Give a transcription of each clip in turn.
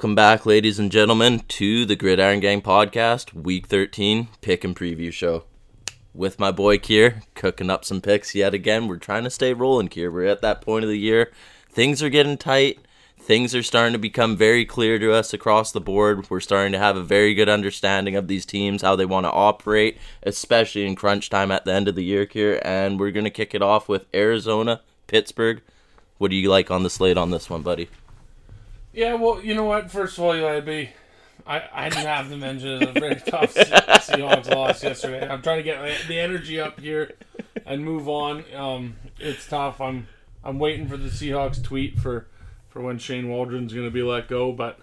Welcome back, ladies and gentlemen, to the Gridiron Gang podcast, week 13 pick and preview show. With my boy Kier, cooking up some picks yet again. We're trying to stay rolling, Kier. We're at that point of the year. Things are getting tight. Things are starting to become very clear to us across the board. We're starting to have a very good understanding of these teams, how they want to operate, especially in crunch time at the end of the year, Kier. And we're going to kick it off with Arizona, Pittsburgh. What do you like on the slate on this one, buddy? Yeah, well, you know what? First of all, Eli B, I, I didn't have to mention of a very tough Seahawks loss yesterday. I'm trying to get the energy up here and move on. Um, it's tough. I'm I'm waiting for the Seahawks tweet for, for when Shane Waldron's going to be let go, but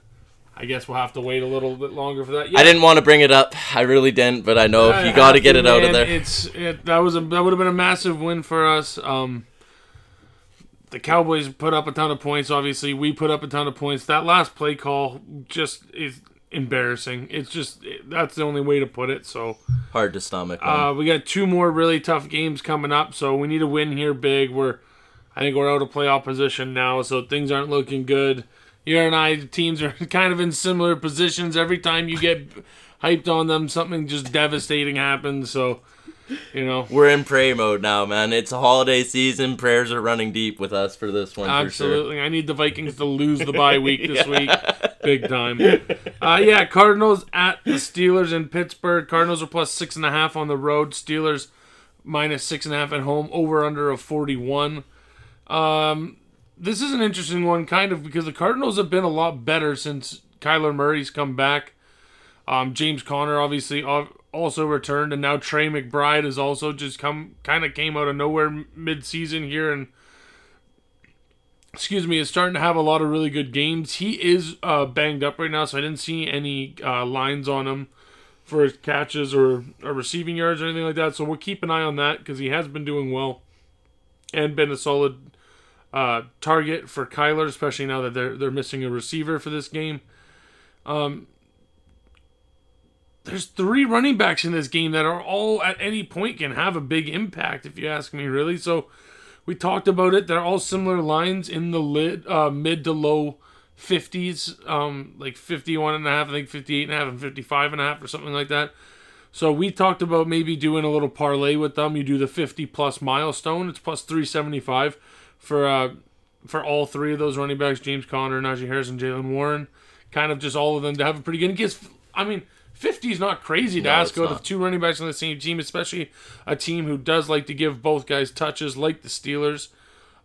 I guess we'll have to wait a little bit longer for that. Yeah. I didn't want to bring it up. I really didn't, but I know I you got to get it man, out of there. It's it, that was a that would have been a massive win for us. Um, the Cowboys put up a ton of points. Obviously, we put up a ton of points. That last play call just is embarrassing. It's just that's the only way to put it. So hard to stomach. Uh, we got two more really tough games coming up, so we need to win here big. We're I think we're out of playoff position now, so things aren't looking good. You and I teams are kind of in similar positions. Every time you get hyped on them, something just devastating happens. So you know, we're in prayer mode now, man. It's a holiday season. Prayers are running deep with us for this one. Absolutely, sure. I need the Vikings to lose the bye week this yeah. week, big time. Uh, yeah, Cardinals at the Steelers in Pittsburgh. Cardinals are plus six and a half on the road. Steelers minus six and a half at home. Over under of forty one. Um, this is an interesting one, kind of because the Cardinals have been a lot better since Kyler Murray's come back. Um, James Conner obviously also returned, and now Trey McBride has also just come kind of came out of nowhere mid-season here and excuse me is starting to have a lot of really good games. He is uh, banged up right now, so I didn't see any uh, lines on him for his catches or, or receiving yards or anything like that. So we'll keep an eye on that because he has been doing well and been a solid uh, target for Kyler, especially now that they're they're missing a receiver for this game. Um, there's three running backs in this game that are all at any point can have a big impact if you ask me really. So we talked about it. They're all similar lines in the lid, uh, mid to low 50s um, like 51 and a half i think 58 and a half and 55 and a half or something like that. So we talked about maybe doing a little parlay with them. You do the 50 plus milestone. It's plus 375 for uh, for all three of those running backs james conner najee harris and jaylen warren. Kind of just all of them to have a pretty good guess i mean 50 is not crazy to no, ask out of two running backs on the same team, especially a team who does like to give both guys touches, like the Steelers.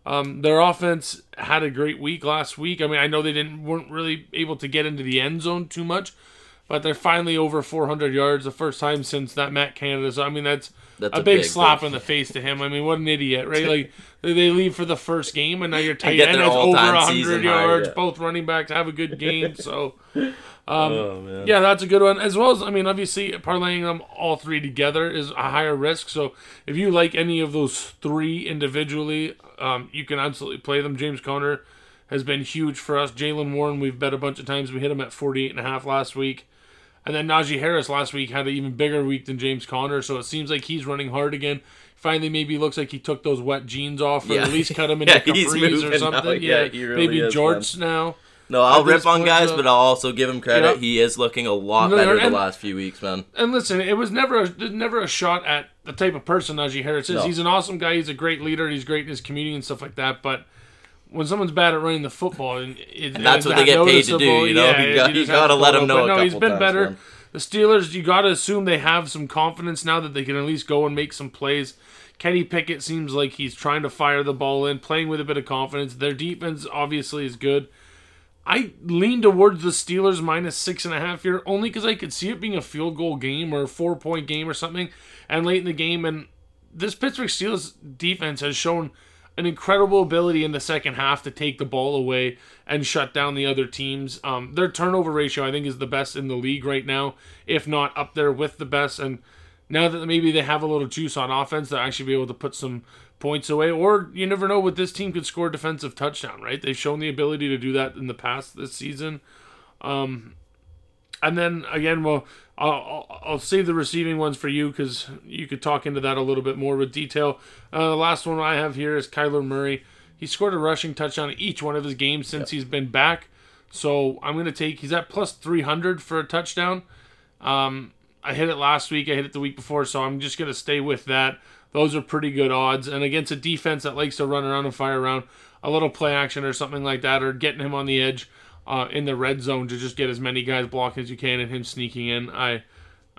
Um, their offense had a great week last week. I mean, I know they didn't weren't really able to get into the end zone too much, but they're finally over 400 yards, the first time since that Matt Canada. So I mean, that's, that's a, a, big, big slap thing. in the face to him. I mean, what an idiot, right? Like they leave for the first game, and now your tight end has over 100 yards. High, yeah. Both running backs have a good game, so. Um, oh, yeah, that's a good one. As well as, I mean, obviously, parlaying them all three together is a higher risk. So if you like any of those three individually, um, you can absolutely play them. James Conner has been huge for us. Jaylen Warren, we've bet a bunch of times. We hit him at 48.5 last week. And then Najee Harris last week had an even bigger week than James Conner. So it seems like he's running hard again. Finally, maybe looks like he took those wet jeans off, or yeah. at least cut them into yeah, capris or something. Yeah, yeah really maybe George now. No, I'll rip on guys, but I'll also give him credit. He is looking a lot better and, the last few weeks, man. And listen, it was never a, never a shot at the type of person Najee Harris is. No. He's an awesome guy. He's a great leader. He's great in his community and stuff like that. But when someone's bad at running the football, it, and that's what they get paid to do. You know, yeah, you, got, you got to let them know. But no, he's been times, better. Man. The Steelers, you got to assume they have some confidence now that they can at least go and make some plays. Kenny Pickett seems like he's trying to fire the ball in, playing with a bit of confidence. Their defense obviously is good. I lean towards the Steelers minus six and a half here only because I could see it being a field goal game or a four point game or something, and late in the game. And this Pittsburgh Steelers defense has shown an incredible ability in the second half to take the ball away and shut down the other teams. Um, their turnover ratio, I think, is the best in the league right now, if not up there with the best. And now that maybe they have a little juice on offense, they'll actually be able to put some points away. Or you never know what this team could score a defensive touchdown, right? They've shown the ability to do that in the past this season. Um, and then again, well, I'll, I'll, save the receiving ones for you because you could talk into that a little bit more with detail. Uh, the last one I have here is Kyler Murray. He scored a rushing touchdown each one of his games since yep. he's been back. So I'm going to take, he's at plus 300 for a touchdown. Um, I hit it last week, I hit it the week before, so I'm just going to stay with that. Those are pretty good odds. And against a defense that likes to run around and fire around, a little play action or something like that, or getting him on the edge uh, in the red zone to just get as many guys blocking as you can and him sneaking in. I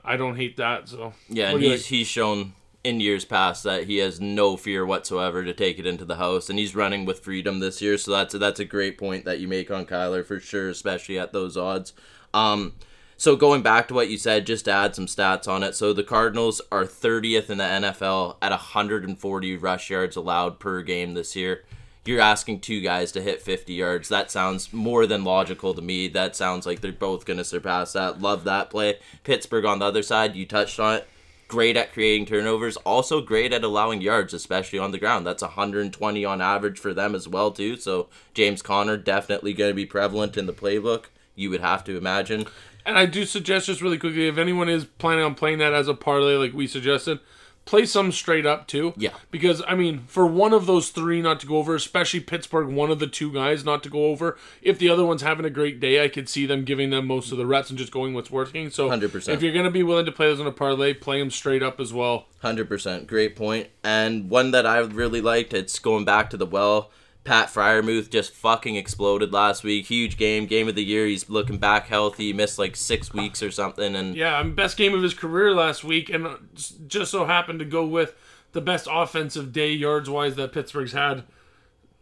I don't hate that. So yeah, and he's he's shown in years past that he has no fear whatsoever to take it into the house, and he's running with freedom this year. So that's a, that's a great point that you make on Kyler for sure, especially at those odds. Um, so going back to what you said, just to add some stats on it. So the Cardinals are 30th in the NFL at 140 rush yards allowed per game this year. You're asking two guys to hit 50 yards. That sounds more than logical to me. That sounds like they're both going to surpass that. Love that play. Pittsburgh on the other side, you touched on it. Great at creating turnovers, also great at allowing yards, especially on the ground. That's 120 on average for them as well too. So James Conner definitely going to be prevalent in the playbook. You would have to imagine. And I do suggest just really quickly if anyone is planning on playing that as a parlay, like we suggested, play some straight up too. Yeah. Because I mean, for one of those three not to go over, especially Pittsburgh, one of the two guys not to go over. If the other one's having a great day, I could see them giving them most of the reps and just going what's working. So 100%. if you're gonna be willing to play those on a parlay, play them straight up as well. Hundred percent, great point. And one that I really liked, it's going back to the well. Pat Freiermuth just fucking exploded last week. Huge game, game of the year. He's looking back healthy. He missed like six weeks or something, and Yeah, um, best game of his career last week, and uh, just so happened to go with the best offensive day yards wise that Pittsburgh's had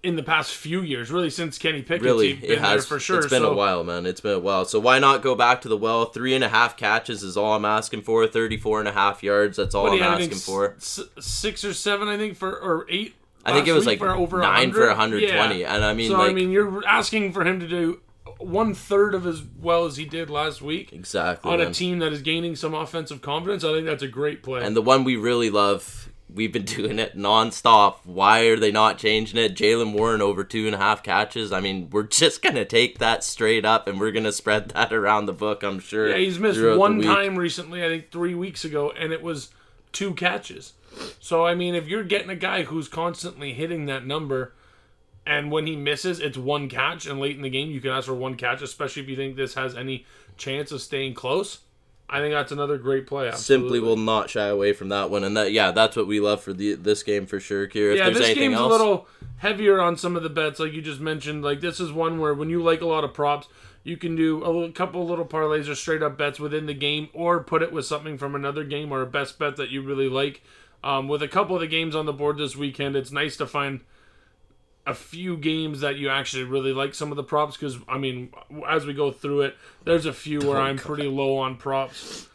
in the past few years, really since Kenny Pickett's really been it has there for sure. It's been so, a while, man. It's been a while. So why not go back to the well? Three and a half catches is all I'm asking for. 34 and a half yards. That's all what I'm you have, I asking for. s- six or seven, I think, for or eight. I think it was like for over nine 100. for 120, Yeah. and I mean, so like I mean, you're asking for him to do one third of as well as he did last week exactly on man. a team that is gaining some offensive confidence. I think that's a great play. And the one we really love, we've been doing it nonstop. Why are they not changing it? Jaylen Warren over two and a half catches. I mean, we're just gonna take that straight up, and we're gonna spread that around the book. I'm sure. Yeah, he's missed one time recently, I think three weeks ago, and it was two catches. So I mean, if you're getting a guy who's constantly hitting that number, and when he misses, it's one catch, and late in the game you can ask for one catch, especially if you think this has any chance of staying close. I think that's another great play. Simply will not shy away from that one, and that yeah, that's what we love for the this game for sure. Kira, if yeah, there's this anything game's else, a little heavier on some of the bets, like you just mentioned. Like this is one where when you like a lot of props, you can do a little, couple little parlays or straight up bets within the game, or put it with something from another game or a best bet that you really like. Um, with a couple of the games on the board this weekend, it's nice to find a few games that you actually really like some of the props because I mean, as we go through it, there's a few where I'm pretty low on props.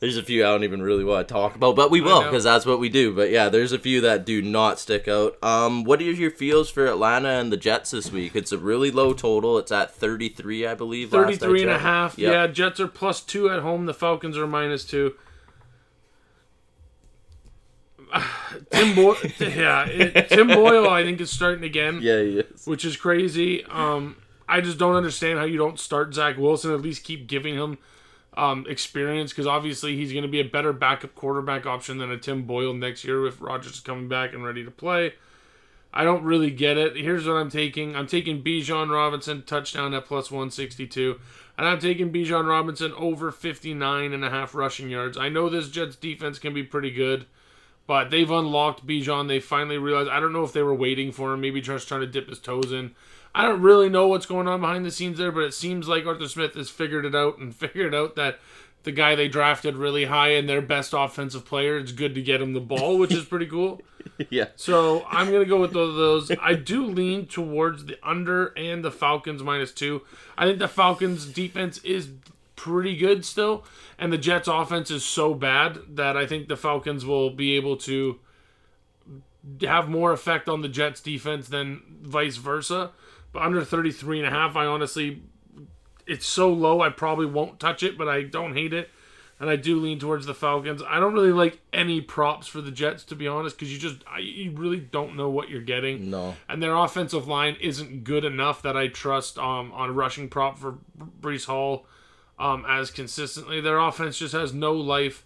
there's a few I don't even really want to talk about, but we will because that's what we do. But yeah, there's a few that do not stick out. Um, what are your feels for Atlanta and the Jets this week? It's a really low total. It's at 33, I believe. last 33 and a half. Yep. Yeah, Jets are plus two at home. The Falcons are minus two. Tim Boyle, yeah, it, Tim Boyle, I think is starting again, yeah, he is. which is crazy. Um, I just don't understand how you don't start Zach Wilson. At least keep giving him um, experience because obviously he's going to be a better backup quarterback option than a Tim Boyle next year if Rodgers is coming back and ready to play. I don't really get it. Here's what I'm taking. I'm taking Bijan Robinson touchdown at plus 162. And I'm taking Bijan Robinson over 59 and a half rushing yards. I know this Jets defense can be pretty good, but they've unlocked Bijan. They finally realized. I don't know if they were waiting for him, maybe just trying to dip his toes in. I don't really know what's going on behind the scenes there, but it seems like Arthur Smith has figured it out and figured out that the guy they drafted really high and their best offensive player, it's good to get him the ball, which is pretty cool. yeah. So I'm gonna go with those. those. I do lean towards the under and the Falcons minus two. I think the Falcons defense is pretty good still, and the Jets offense is so bad that I think the Falcons will be able to have more effect on the Jets defense than vice versa. But under 33 and a half, I honestly it's so low I probably won't touch it, but I don't hate it. And I do lean towards the Falcons. I don't really like any props for the Jets to be honest, because you just I, you really don't know what you're getting. No. And their offensive line isn't good enough that I trust um, on a rushing prop for Breece Hall um, as consistently. Their offense just has no life.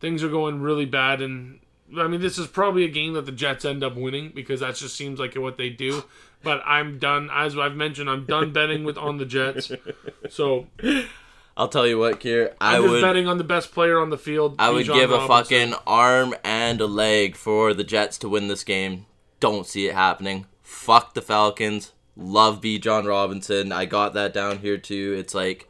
Things are going really bad, and I mean this is probably a game that the Jets end up winning because that just seems like what they do. but I'm done. As I've mentioned, I'm done betting with on the Jets. So I'll tell you what, Kier. I I'm just would betting on the best player on the field. I would Bijan give a fucking arm and a leg for the Jets to win this game. Don't see it happening. Fuck the Falcons. Love Bijan Robinson. I got that down here too. It's like,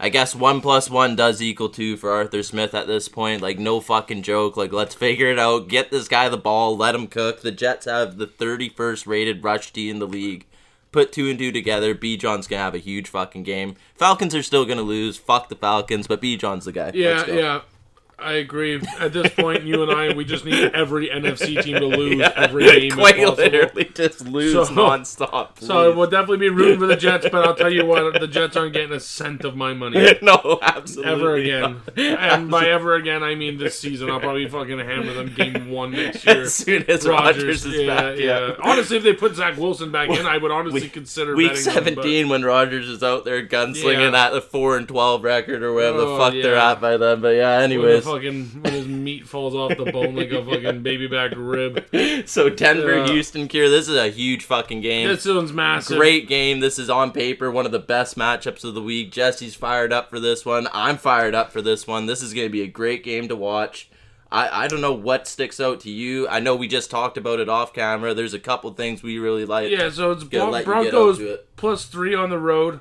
I guess one plus one does equal two for Arthur Smith at this point. Like, no fucking joke. Like, let's figure it out. Get this guy the ball. Let him cook. The Jets have the 31st rated rush D in the league. Put two and two together. Bijan's gonna have a huge fucking game. Falcons are still gonna lose. Fuck the Falcons, but Bijan's the guy. Yeah, yeah. I agree. At this point, you and I, we just need every NFC team to lose every game. Quite literally just lose So- nonstop. So please. we'll definitely be rooting for the Jets, but I'll tell you what, the Jets aren't getting a cent of my money no, absolutely ever again. not. And by ever again, I mean this season. I'll probably fucking hammer them game one next year. As soon as Rodgers is yeah, back, yeah. yeah. Honestly, if they put Zach Wilson back in, I would honestly consider Week betting them, but- 17 when Rodgers is out there gunslinging Yeah. at the 4 and 12 record or whatever Oh, the fuck they're at by then. But yeah, anyways. Fucking, when his meat falls off the bone like a fucking baby back rib. So Denver, Yeah. Houston, Kier, this is a huge fucking game. This one's massive. Great game. This is on paper one of the best matchups of the week. Jesse's fired up for this one. I'm fired up for this one. This is going to be a great game to watch. I, I don't know what sticks out to you. I know we just talked about it off camera. There's a couple things we really like. Yeah, so it's Bron- let you get Broncos it. plus three on the road.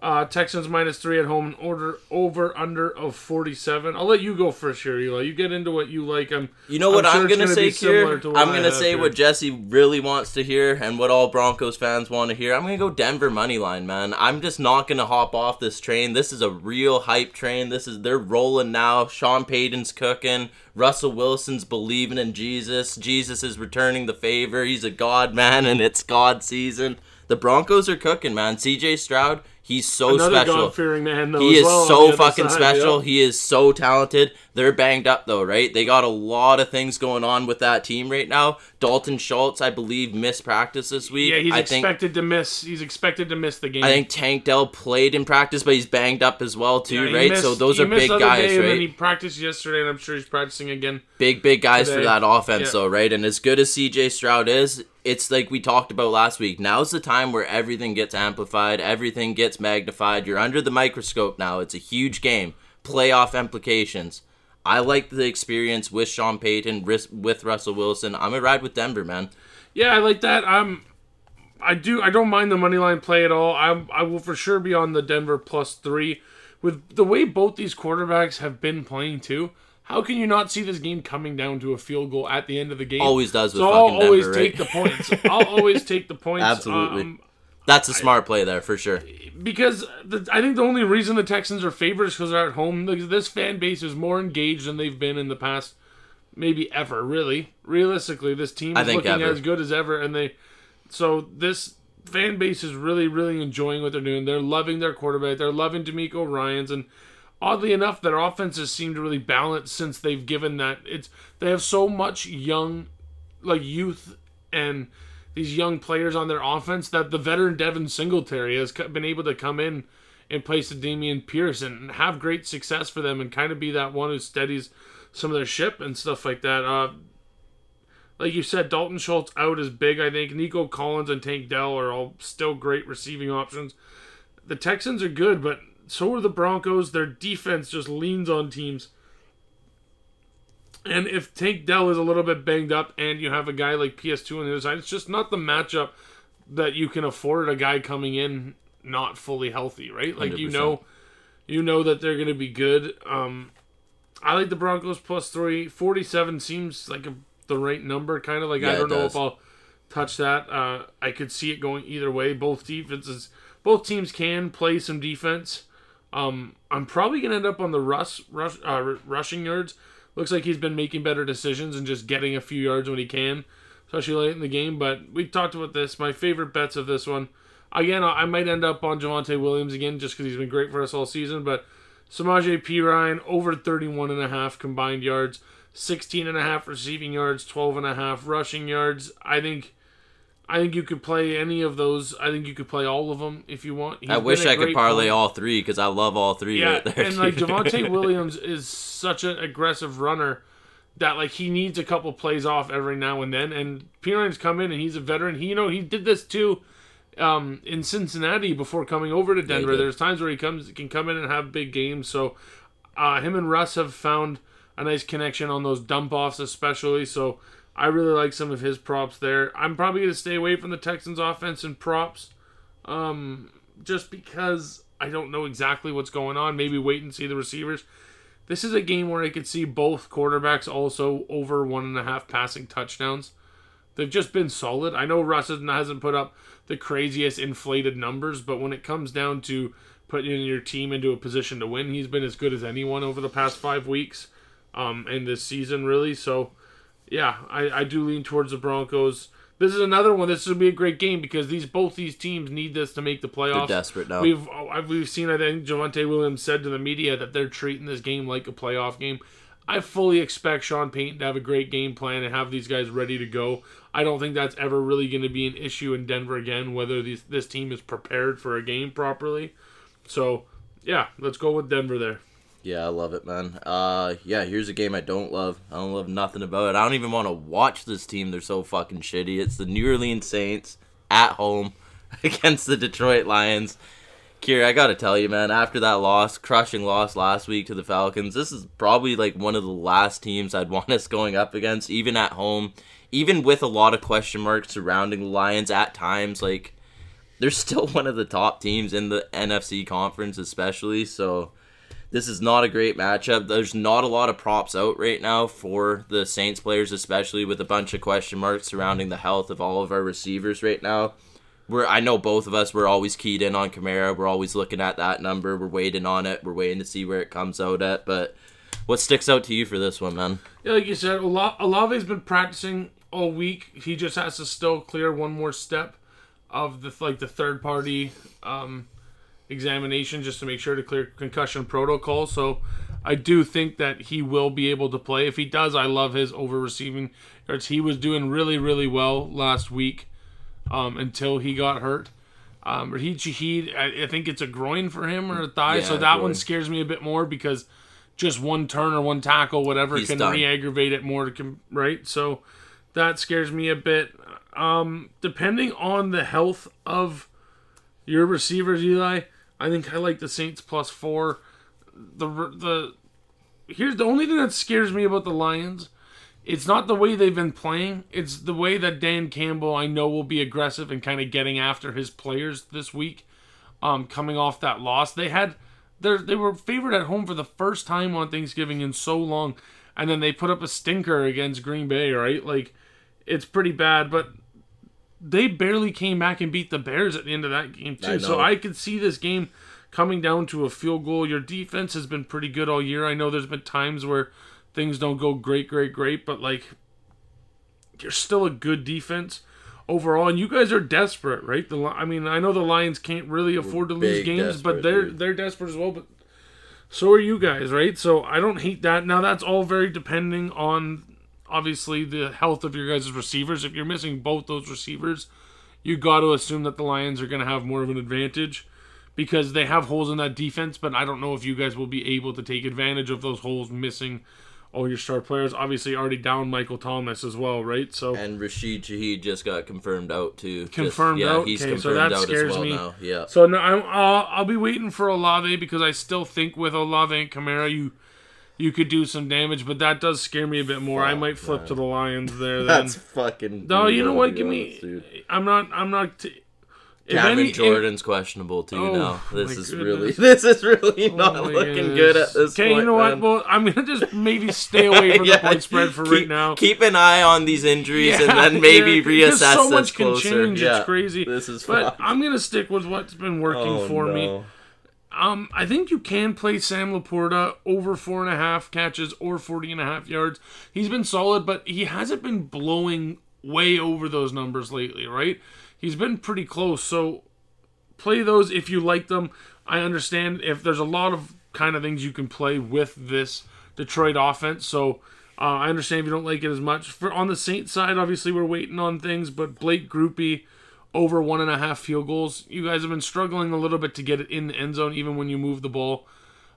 Uh, Texans minus three at home. and Order over under of forty seven. I'll let you go first here, Eli. You get into what you like. I'm. You know what I'm I'm, gonna, gonna say here? to what I'm I gonna say here. what Jesse really wants to hear and what all Broncos fans want to hear. I'm gonna go Denver money line, man. I'm just not gonna hop off this train. This is a real hype train. This is they're rolling now. Sean Payton's cooking. Russell Wilson's believing in Jesus. Jesus is returning the favor. He's a God man, and it's God season. The Broncos are cooking, man. C.J. Stroud, he's so Another special. God fearing man, though. He is well, so fucking side, special. yep. He is so talented. They're banged up though, right? They got a lot of things going on with that team right now. Dalton Schultz, I believe, missed practice this week. Yeah, he's I think expected to miss. He's expected to miss the game. I think Tank Dell played in practice, but he's banged up as well too, Yeah, right? missed- so those are big guys, day, and right? he practiced yesterday, and I'm sure he's practicing again. big big guys for that offense Yeah. though right and as good as cj stroud is it's like we talked about last week now's the time where everything gets amplified everything gets magnified you're under the microscope now it's a huge game playoff implications i like the experience with sean payton with russell wilson i'm a ride with denver man Yeah, I like that. I'm. I do. I don't mind the money line play at all. I I will for sure be on the Denver plus three. With the way both these quarterbacks have been playing too, how can you not see this game coming down to a field goal at the end of the game? Always does with so I'll always Denver, take right? the points. I'll always take the points. Absolutely. um, that's a smart play there for sure because the, I think the only reason the Texans are favorites because they're at home. This fan base is more engaged than they've been in the past, maybe ever. Really, realistically, this team is looking ever. as good as ever, and they. So this fan base is really, really enjoying what they're doing. They're loving their quarterback. They're loving DeMeco Ryans, and oddly enough, their offenses seem to really balance since they've given that. It's they have so much young, like youth and these young players on their offense that the veteran Devin Singletary has been able to come in in place of Dameon Pierce and have great success for them and kind of be that one who steadies some of their ship and stuff like that. Uh, like you said, Dalton Schultz out is big. I think Nico Collins and Tank Dell are all still great receiving options. The Texans are good, but so are the Broncos. Their defense just leans on teams. And if Tank Dell is a little bit banged up and you have a guy like PS2 on the other side, it's just not the matchup that you can afford a guy coming in not fully healthy, right? Like you 100%. know you know that they're going to be good. Um I like the Broncos plus 3. 47 seems like a, the right number kind of like Yeah, I don't know does. if I'll touch that. Uh I could see it going either way. Both defenses both teams can play some defense. Um, I'm probably gonna end up on the rush, rush, uh, rushing yards. Looks like he's been making better decisions and just getting a few yards when he can, especially late in the game. But we talked about this. My favorite bets of this one, again, I might end up on Javonte Williams again just because he's been great for us all season. But Samaje Perine over 31 and a half combined yards, 16 and a half receiving yards, 12 and a half rushing yards. I think. I think you could play any of those. I think you could play all of them if you want. He's i wish I could parlay player. all three because i love all three Yeah, right there and like. Javonte Williams is such an aggressive runner that like he needs a couple plays off every now and then. And Perine's come in and he's a veteran. He you know he did this too um, in Cincinnati before coming over to Denver. did. There's times where he comes can come in and have big games. So uh, him and Russ have found a nice connection on those dump offs, especially. So I really like some of his props there. I'm probably going to stay away from the Texans' offense and props, um, just because I don't know exactly what's going on. Maybe wait and see the receivers. This is a game where I could see both quarterbacks also over one and a half passing touchdowns. They've just been solid. I know Russ hasn't- put up the craziest inflated numbers, but when it comes down to putting your team into a position to win, he's been as good as anyone over the past five weeks um, and this season, really. So, yeah, I, I do lean towards the Broncos. This is another one. This would be a great game because these both these teams need this to make the They're playoffs. desperate now. We've oh, we've seen. I think Javonte Williams said to the media that they're treating this game like a playoff game. I fully expect Sean Payton to have a great game plan and have these guys ready to go. I don't think that's ever really going to be an issue in Denver again, whether these, this team is prepared for a game properly. So, yeah, let's go with Denver there. Yeah, I love it, man. Uh, yeah, here's a game I don't love. I don't love nothing about it. I don't even want to watch this team. They're so fucking shitty. It's the New Orleans Saints at home against the Detroit Lions. Kira, I gotta tell you, man, after that loss, crushing loss last week to the Falcons, this is probably like one of the last teams I'd want us going up against, even at home, even with a lot of question marks surrounding the Lions at times. Like, they're still one of the top teams in the NFC conference, especially. So, this is not a great matchup. There's not a lot of props out right now for the Saints players, especially with a bunch of question marks surrounding the health of all of our receivers right now. We're, I know both of us, we're always keyed in on Kamara. We're always looking at that number. We're waiting on it. We're waiting to see where it comes out at. But what sticks out to you for this one, man? Yeah, like you said, Ola- Olave's been practicing all week. He just has to still clear one more step of the like the third party um, examination just to make sure to clear concussion protocol. So I do think that he will be able to play. If he does, I love his over receiving yards. He was doing really really well last week um, until he got hurt. Um, Raheem Shaheed, I, I think it's a groin for him or a thigh, so that groin. one scares me a bit more because just one turn or one tackle, whatever, He's can done. re-aggravate it more. Com- right, so that scares me a bit. Um, depending on the health of your receivers, Eli, I think I like the Saints plus four. The the here's the only thing that scares me about the Lions. It's not the way they've been playing. It's the way that Dan Campbell, I know, will be aggressive and kind of getting after his players this week. Um, coming off that loss, they had they they were favored at home for the first time on Thanksgiving in so long, and then they put up a stinker against Green Bay. Right, like it's pretty bad, but they barely came back and beat the Bears at the end of that game too. I so. I could see this game coming down to a field goal. Your defense has been pretty good all year. I know there's been times where things don't go great, great, great, but like you're still a good defense overall, and you guys are desperate, right? The I mean, I know the Lions can't really afford to lose games, but they're dude. they're desperate as well. But so are you guys, right? So I don't hate that. Now that's all very depending on obviously the health of your guys' receivers. If you're missing both those receivers, you got to assume that the Lions are going to have more of an advantage because they have holes in that defense. But I don't know if you guys will be able to take advantage of those holes missing all your star players. Obviously, already down Michael Thomas as well, right? So And Rashid Shaheed just got confirmed out too. Just- Confirmed yeah, out? He's Okay, so that out scares well me. now. Yeah. So no, I'm, I'll, I'll be waiting for Olave because I still think with Olave and Kamara, you you could do some damage, but that does scare me a bit more. I might flip man. to the Lions there. Then That's fucking. no, you know what? to be Give honest, me. dude. I'm not. I'm not. T- if Cameron any- Jordan's questionable too Oh, now. This is goodness. really this is really Oh not my looking goodness. good at this Okay, point. Okay, you know what? man. Well, I'm gonna just maybe stay away from Yeah, the point spread for keep, right now. Keep an eye on these injuries Yeah, and then maybe yeah, reassess so this much can closer. change. Yeah, It's crazy. This is But fucked. I'm gonna stick with what's been working Oh, for me. Um, I think you can play Sam Laporta over four and a half catches or 40 and a half yards. He's been solid, but he hasn't been blowing way over those numbers lately, right? He's been pretty close. So play those if you like them. I understand if there's a lot of kind of things you can play with this Detroit offense. So uh, I understand if you don't like it as much. For on the Saints side, obviously we're waiting on things, but Blake Grupe over one and a half field goals. You guys have been struggling a little bit to get it in the end zone, even when you move the ball.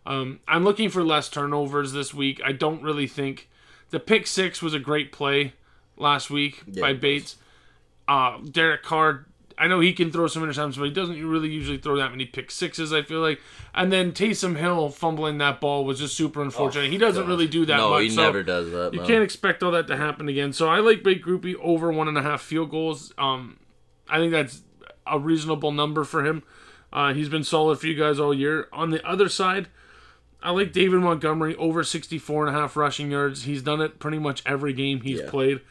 Um, I'm looking for less turnovers this week. I don't really think the pick six was a great play last week Yeah, by. Bates. Uh, Derek Carr, I know he can throw some interceptions, but he doesn't really usually throw that many pick sixes. I feel like, and then Taysom Hill fumbling that ball was just super unfortunate. he doesn't God. really do that no, much. he so never does that. you man. can't expect all that to happen again. So I like Blake Grupe over one and a half field goals. Um, I think that's a reasonable number for him. Uh, he's been solid for you guys all year. On the other side, I like David Montgomery over 64 and a half rushing yards. He's done it pretty much every game he's Yeah. played.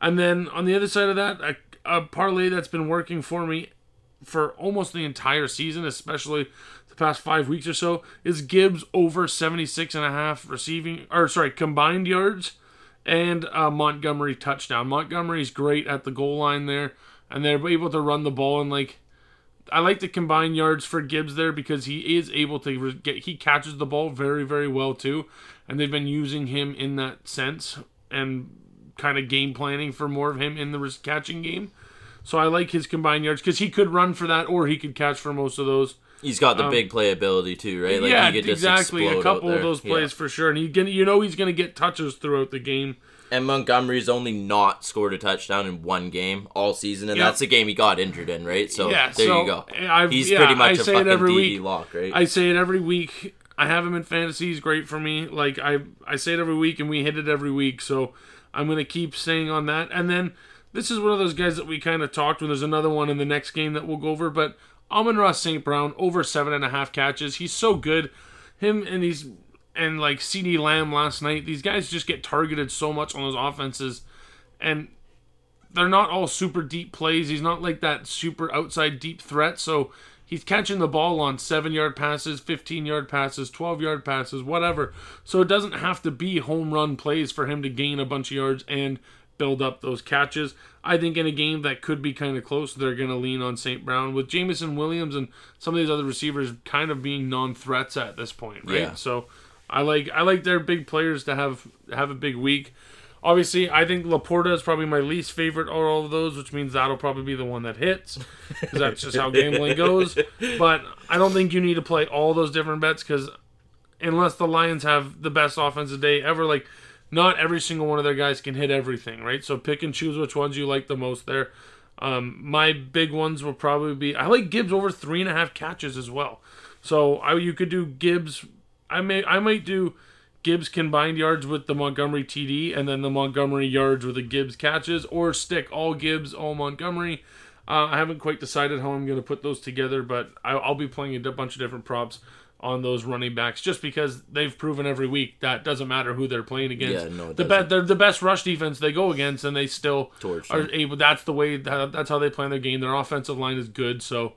And then on the other side of that, a, a parlay that's been working for me for almost the entire season, especially the past five weeks or so, is Gibbs over 76 and a half receiving, or sorry, combined yards and uh, Montgomery touchdown. Montgomery's great at the goal line there, and they're able to run the ball and like. I like the combined yards for Gibbs there because he is able to get he catches the ball very very well too, and they've been using him in that sense and kind of game planning for more of him in the catching game. So I like his combined yards because he could run for that or he could catch for most of those. He's got the big playability too, right? Like Um, yeah, he could just exactly. A couple of those plays Yeah. for sure, and he gonna, you know he's going to get touches throughout the game. And Montgomery's only not scored a touchdown in one game all season, and Yep. that's the game he got injured in, right? So Yeah, there so you go. I've- He's yeah, pretty much I a fucking every DD week. lock, right? I say it every week. I have him in fantasy. He's great for me. Like I, I say it every week, and we hit it every week. So I'm gonna keep saying on that. And then this is one of those guys that we kind of talked. When there's another one in the next game that we'll go over. But Amon-Ra St. Brown over seven and a half catches. He's so good. Him and he's and like CeeDee Lamb last night. These guys just get targeted so much on those offenses, and they're not all super deep plays. He's not like that super outside deep threat. So he's catching the ball on seven yard passes, 15 yard passes, 12 yard passes, whatever. So it doesn't have to be home run plays for him to gain a bunch of yards and build up those catches. I think in a game that could be kind of close, they're going to lean on St. Brown with Jameson Williams and some of these other receivers kind of being non threats at this point, right? Yeah. So I like I like their big players to have have a big week. Obviously, I think Laporta is probably my least favorite of all of those, which means that'll probably be the one that hits, because that's just how gambling goes. But I don't think you need to play all those different bets, because unless the Lions have the best offensive day ever, like not every single one of their guys can hit everything, right? So pick and choose which ones you like the most there. Um, my big ones will probably be I like Gibbs over three and a half catches as well. So I you could do Gibbs. I may I might do Gibbs combined yards with the Montgomery TD and then the Montgomery yards with the Gibbs catches, or stick all Gibbs, all Montgomery. Uh, I haven't quite decided how I'm going to put those together, but I, I'll be playing a bunch of different props on those running backs just because they've proven every week that doesn't matter who they're playing against. Yeah, no, it the doesn't. they're the best rush defense they go against, and they still Torch are able. That's the way. That, that's how they plan their game. Their offensive line is good, so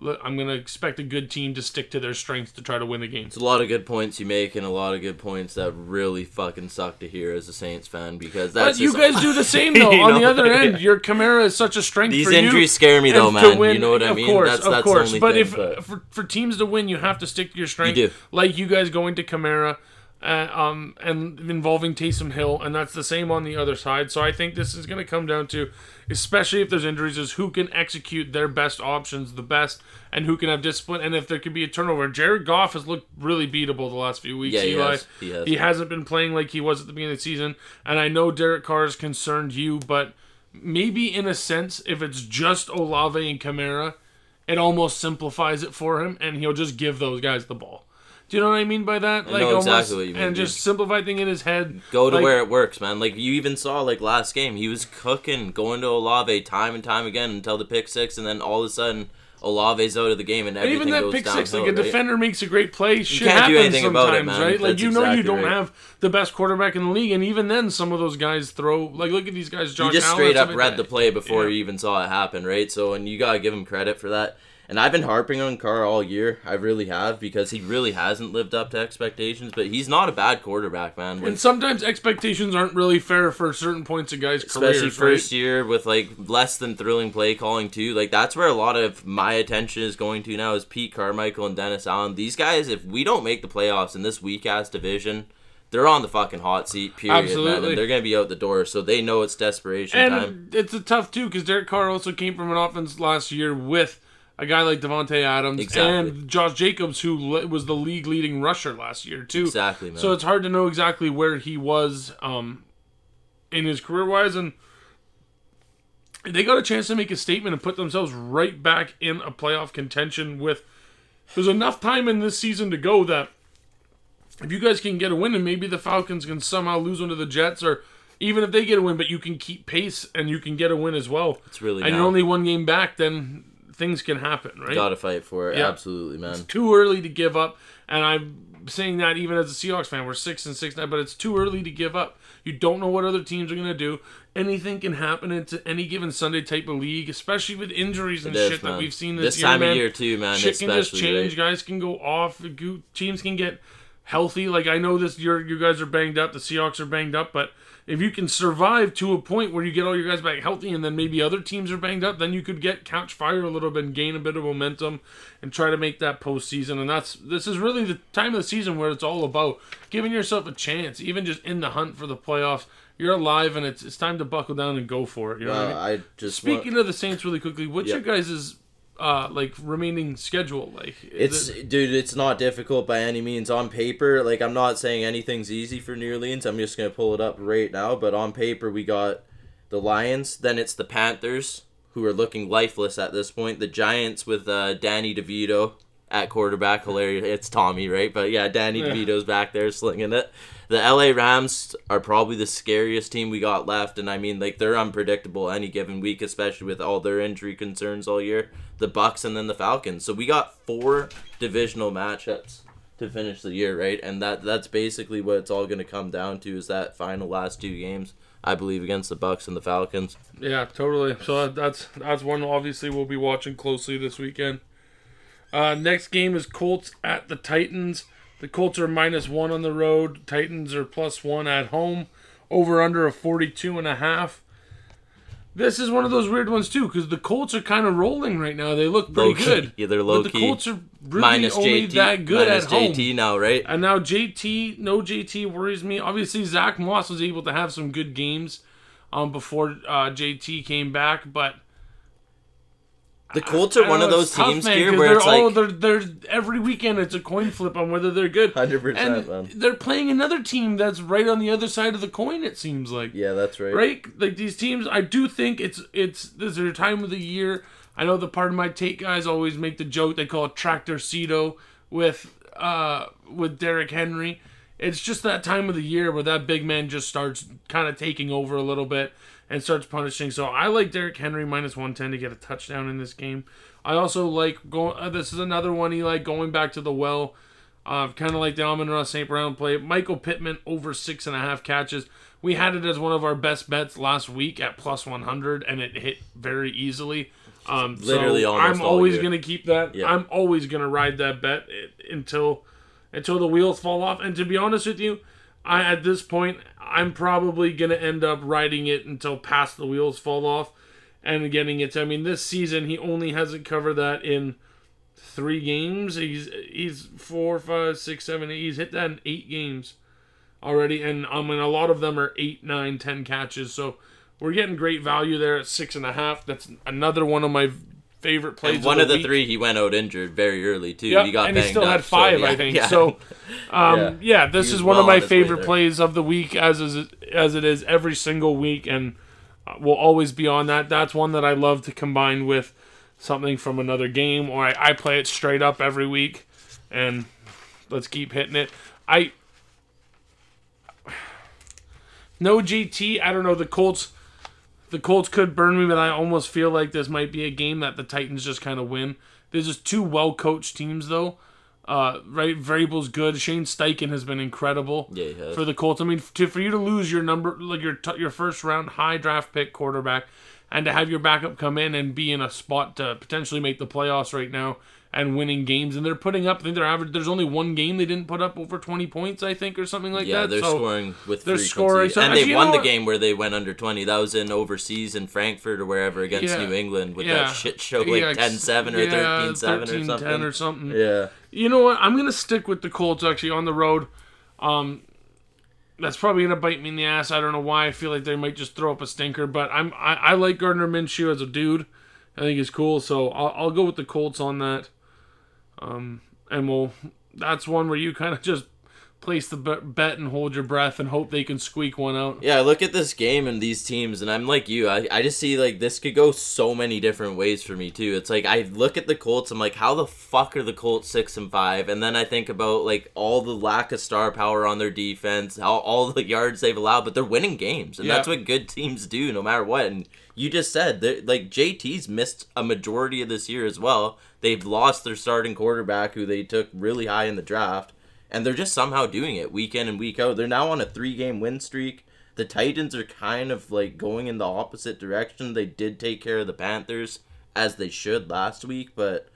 I'm going to expect a good team to stick to their strengths to try to win the game. It's a lot of good points you make, and a lot of good points that really fucking suck to hear as a Saints fan because that's. But you guys do the same though. You On the know? other end, Yeah. your Kamara is such a strength These for you. injuries scare me though, man. win- you know what I of mean? Course, that's of that's course. but thing. if but for, for teams to win, you have to stick to your strength. do. Like you guys going to Kamara, uh, um, and involving Taysom Hill, and that's the same on the other side. So I think this is going to come down to, especially if there's injuries, is who can execute their best options the best, and who can have discipline, and if there could be a turnover. Jared Goff has looked really beatable the last few weeks. Yeah, he Eli. has. He has. He hasn't been playing like he was at the beginning of the season, and I know Derek Carr has concerned you, but maybe in a sense, if it's just Olave and Kamara, it almost simplifies it for him, and he'll just give those guys the ball. Do you know what I mean by that? like know almost, exactly what you mean, and dude. just simplify thing in his head. go to like, where it works, man. Like you even saw like last game, he was cooking, going to Olave time and time again until the pick six, and then all of a sudden Olave's out of the game, and And everything even that goes pick six, like a right? defender makes a great play. Shit can't do happens anything about it, sometimes, man. right? Like That's you know, you don't right. have the best quarterback in the league, and even then, some of those guys throw. Like, look at these guys. Josh you just Allen, straight up like read the play before Yeah. he even saw it happen, right? So, and you gotta give him credit for that. And I've been harping on Carr all year. I really have because he really hasn't lived up to expectations. But he's not a bad quarterback, man. When- And sometimes expectations aren't really fair for certain points of guys' especially careers. first right? year with like less than thrilling play calling too. Like that's where a lot of my attention is going to now is Pete Carmichael and Dennis Allen. These guys, if we don't make the playoffs in this weak ass division, they're on the fucking hot seat. Period. Absolutely. And they're gonna be out the door, so they know it's desperation And time. it's a tough too because Derek Carr also came from an offense last year with a guy like Davante Adams Exactly. and Josh Jacobs, who le- was the league leading rusher last year too. Exactly, man. So it's hard to know exactly where he was um, in his career wise, and they got a chance to make a statement and put themselves right back in a playoff contention with. There's enough time in this season to go that if you guys can get a win and maybe the Falcons can somehow lose one to the Jets or even if they get a win, but you can keep pace and you can get a win as well. It's really and now. you're only one game back, then things can happen, right? Gotta fight for it. Yeah. Absolutely, man. It's too early to give up. And I'm saying that even as a Seahawks fan, we're six and six now, but it's too early to give up. You don't know what other teams are going to do. Anything can happen into any given Sunday type of league, especially with injuries and is, shit that we've seen this, This year, time man. of year too, man. Shit can just change. right? Guys can go off. Teams can get healthy. Like I know this, you're, you guys are banged up. The Seahawks are banged up, but if you can survive to a point where you get all your guys back healthy, and then maybe other teams are banged up, then you could get couch fire a little bit and gain a bit of momentum and try to make that postseason. And that's this is really the time of the season where it's all about giving yourself a chance, even just in the hunt for the playoffs. You're alive, and it's it's time to buckle down and go for it. You know I mean? I just want- Speaking of the Saints, really quickly, what's Yep. your guys' uh like remaining schedule like? It's it- dude, it's not difficult by any means on paper. Like I'm not saying anything's easy for New Orleans. I'm just gonna pull it up right now. But on paper, we got the Lions. Then it's the Panthers, who are looking lifeless at this point. The Giants with uh, Danny DeVito at quarterback. Hilarious. It's Tommy, right? But yeah, Danny Yeah. DeVito's back there slinging it. The LA Rams are probably the scariest team we got left, and I mean, like they're unpredictable any given week, especially with all their injury concerns all year. The Bucks and then the Falcons. So we got four divisional matchups to finish the year, right? And that that's basically what it's all going to come down to is that final last two games. I believe against the Bucks and the Falcons. Yeah, totally. So that's that's one obviously we'll be watching closely this weekend. Uh, next game is Colts at the Titans. The Colts are minus one on the road. Titans are plus one at home. Over under a 42 and a half. This is one of those weird ones too, because the Colts are kind of rolling right now. They look pretty Low-key. good. Yeah, they're But low the key. Colts are really Minus only JT. that good minus at home. JT now, right? And now JT, no JT worries me. Obviously, Zach Moss was able to have some good games um, before uh, JT came back, but The Colts are one don't of those it's tough, teams man, here where it's all, like they're, they're every weekend it's a coin flip on whether they're good. 100%, man. they're playing another team that's right on the other side of the coin. It seems like Yeah, that's right. right? Like these teams, I do think it's it's this is their time of the year. I know the part of my take guys always make the joke they call it tractor Cedo with uh with Derrick Henry. It's just that time of the year where that big man just starts kind of taking over a little bit and starts punishing. So I like Derrick Henry minus one ten to get a touchdown in this game. I also like going. Uh, this is another one he like going back to the well. Uh, kind of like the Amon-Ra St. Brown play. Michael Pittman over six and a half catches. We had it as one of our best bets last week at plus 100, and it hit very easily. Um, Literally so I'm always going to keep that. Yeah. I'm always going to ride that bet until until the wheels fall off. And to be honest with you, I at this point I'm probably going to end up riding it until past the wheels fall off and getting it. To, I mean, this season he only hasn't covered that in three games. He's he's four, five, six, seven, eight. He's hit that in eight games already, and um, I mean a lot of them are eight, nine, ten catches. So we're getting great value there at six and a half. That's another one of my favorite plays. And one of the week. three, he went out injured very early too. Yep, he got and he still up, had so, five, yeah, I think. yeah. So, um, Yeah. yeah. this is one well of my favorite plays of the week, as is as it is every single week, and uh, will always be on that. That's one that I love to combine with something from another game, or I, I play it straight up every week, and let's keep hitting it. I no GT. I don't know the Colts. The Colts could burn me, but I almost feel like this might be a game that the Titans just kind of win. There's just two well coached teams, though. Uh, right, Vrabel's good. Shane Steichen has been incredible Yeah, for the Colts. I mean, to, for you to lose your number, like your t- your first round high draft pick quarterback, and to have your backup come in and be in a spot to potentially make the playoffs right now and winning games, and they're putting up. I think they're average. There's only one game they didn't put up over 20 points, I think, or something like Yeah, that. Yeah, they're so, scoring with they're frequency. scoring. So and they won the game where they went under 20. That was in overseas in Frankfurt or wherever against Yeah. New England with Yeah. that shit show like Yeah, 10-7 or yeah, 13-7 or 13-10 something. or something. Yeah. You know what? I'm gonna stick with the Colts actually on the road. Um, that's probably gonna bite me in the ass. I don't know why. I feel like they might just throw up a stinker, but I'm I, I like Gardner Minshew as a dude. I think he's cool, so I'll, I'll go with the Colts on that. Um, and we'll that's one where you kind of just place the bet and hold your breath and hope they can squeak one out. Yeah, I look at this game and these teams, and I'm like you. I, I just see like this could go so many different ways for me too. It's like I look at the Colts, I'm like, how the fuck are the Colts six and five? And then I think about like all the lack of star power on their defense, how all the yards they've allowed, but they're winning games, and Yeah. that's what good teams do, no matter what. And you just said that like JT's missed a majority of this year as well. They've lost their starting quarterback, who they took really high in the draft and they're just somehow doing it week in and week out. They're now on a three game win streak. The Titans are kind of like going in the opposite direction. They did take care of the Panthers as they should last week, but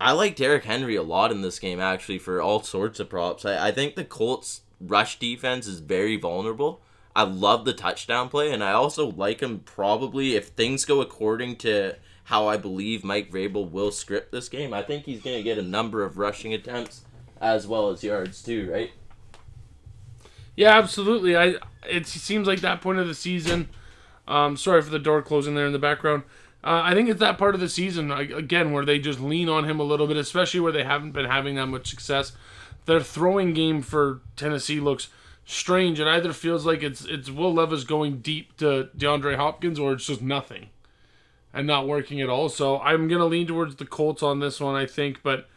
I like Derrick Henry a lot in this game actually for all sorts of props. I, I think the Colts rush defense is very vulnerable. I love the touchdown play, and I also like him probably if things go according to how I believe Mike Vrabel will script this game. I think he's going to get a number of rushing attempts as well as yards too, right? Yeah, absolutely. I it seems like that point of the season. Um, sorry for the door closing there in the background. Uh, I think it's that part of the season again where they just lean on him a little bit, especially where they haven't been having that much success. Their throwing game for Tennessee looks strange. It either feels like it's it's Will Levis going deep to DeAndre Hopkins, or it's just nothing and not working at all. So I'm gonna lean towards the Colts on this one, I think. But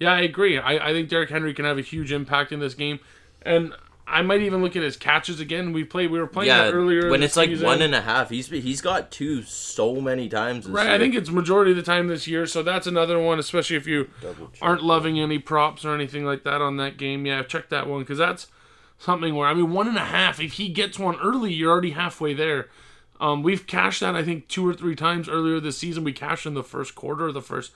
yeah, I agree. I, I think Derrick Henry can have a huge impact in this game, and I might even look at his catches again. We played. We were playing Yeah, that earlier. when it's like season. one and a half, he's he's got two so many times. This Right, year. I think it's majority of the time this year, so that's another one, especially if you aren't loving any props or anything like that on that game. Yeah, check that one because that's something where I mean one and a half. If he gets one early, you're already halfway there. Um, we've cashed that I think two or three times earlier this season. We cashed in the first quarter, the first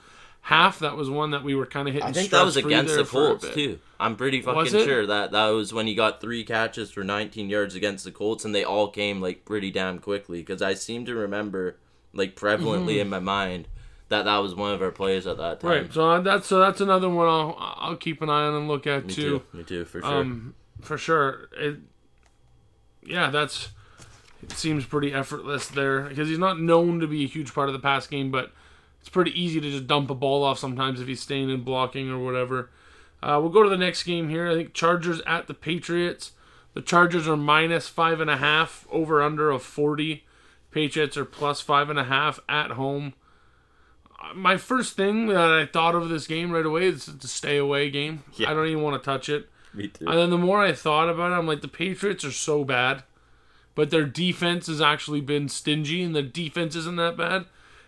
half. That was one that we were kind of hitting. I think that was against the Colts too. I'm pretty fucking sure that that was when he got three catches for 19 yards against the Colts, and they all came like pretty damn quickly. Because I seem to remember, like prevalently in my mind, that that was one of our plays at that time. Mm-hmm. Right, so that's so that's another one I'll I'll keep an eye on and look at Me too. too. Me too, for sure. Um, for sure. It, yeah, that's. It seems pretty effortless there because he's not known to be a huge part of the pass game, but it's pretty easy to just dump a ball off sometimes if he's staying in blocking or whatever. Uh, we'll go to the next game here. I think Chargers at the Patriots. The Chargers are minus five and a half, over under of forty. Patriots are plus five and a half at home. Uh, My first thing that I thought of this game right away is it's a stay away game. Yeah. I don't even want to touch it. me too. And then the more I thought about it, I'm like, the Patriots are so bad, but their defense has actually been stingy, and the defense isn't that bad.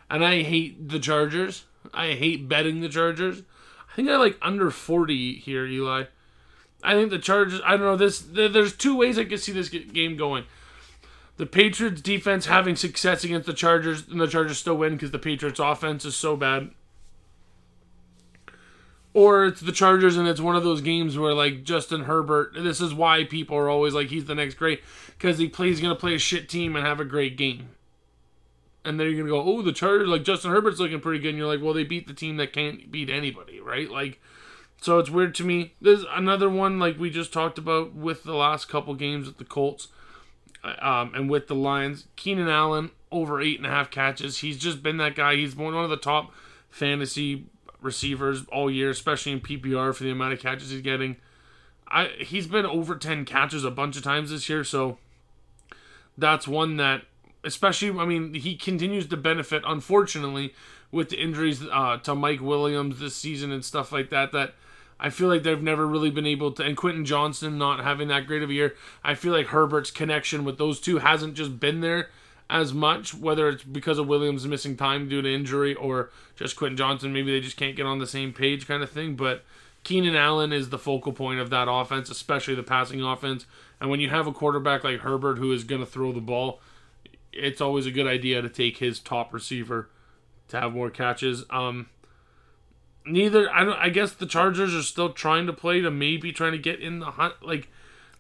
And I hate the Chargers. I hate betting the Chargers. I think I like under 40 here, Eli. I think the Chargers. I don't know. This there's two ways I could see this game going. The Patriots defense having success against the Chargers, and the Chargers still win because the Patriots offense is so bad. Or it's the Chargers, and it's one of those games where like Justin Herbert. This is why people are always like he's the next great because he plays going to play a shit team and have a great game. And then you're gonna go, oh, the Chargers like Justin Herbert's looking pretty good. And you're like, well, they beat the team that can't beat anybody, right? Like, so it's weird to me. There's another one like we just talked about with the last couple games with the Colts, um, and with the Lions. Keenan Allen over eight and a half catches. He's just been that guy. He's one of the top fantasy receivers all year, especially in PPR for the amount of catches he's getting. I he's been over ten catches a bunch of times this year, so that's one that especially I mean he continues to benefit unfortunately with the injuries uh, to Mike Williams this season and stuff like that that I feel like they've never really been able to and Quentin Johnston not having that great of a year I feel like Herbert's connection with those two hasn't just been there as much whether it's because of Williams missing time due to injury or just Quentin Johnston maybe they just can't get on the same page kind of thing but Keenan Allen is the focal point of that offense especially the passing offense and when you have a quarterback like Herbert who is going to throw the ball it's always a good idea to take his top receiver to have more catches. Um, neither I don't. I guess the Chargers are still trying to play to maybe trying to get in the hunt. Like,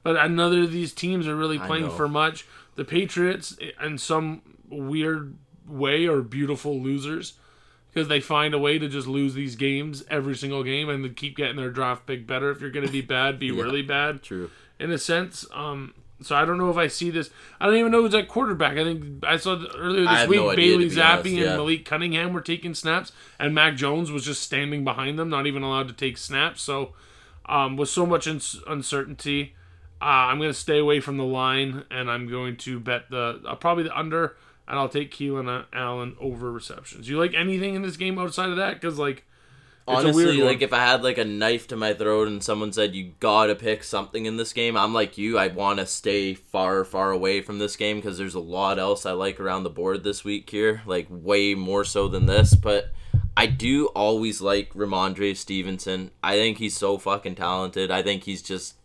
but another of these teams are really playing for much. The Patriots, in some weird way, are beautiful losers because they find a way to just lose these games every single game and keep getting their draft pick better. If you're going to be bad, be really bad True. in a sense. Um, so I don't know if I see this. I don't even know who's at quarterback. I think I saw earlier this week no Bailey Zappe honest, and. Malik Cunningham were taking snaps, and Mac Jones was just standing behind them, not even allowed to take snaps. So Um, with so much ins uncertainty, uh, I'm going to stay away from the line, and I'm going to bet the uh, probably the under, and I'll take Keenan Allen over receptions. You like anything in this game outside of that? Because like, Honestly, one. like if I had like a knife to my throat and someone said you gotta pick something in this game, I'm like you. I want to stay far, far away from this game because there's a lot else I like around the board this week here, like way more so than this. But I do always like Rhamondre Stevenson. I think he's so fucking talented. I think he's just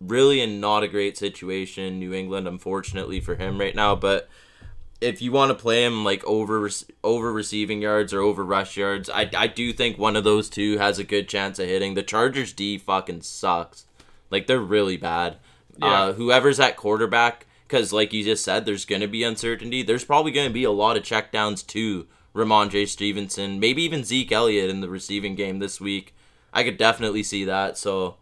really in not a great situation in New England, unfortunately for him right now. But if you want to play him like over over receiving yards or over rush yards, I I do think one of those two has a good chance of hitting. The Chargers D fucking sucks. Like they're really bad. Yeah. Uh, whoever's at quarterback, because like you just said, there's gonna be uncertainty. There's probably gonna be a lot of checkdowns to Rhamondre Stevenson, maybe even Zeke Elliott in the receiving game this week. I could definitely see that. So.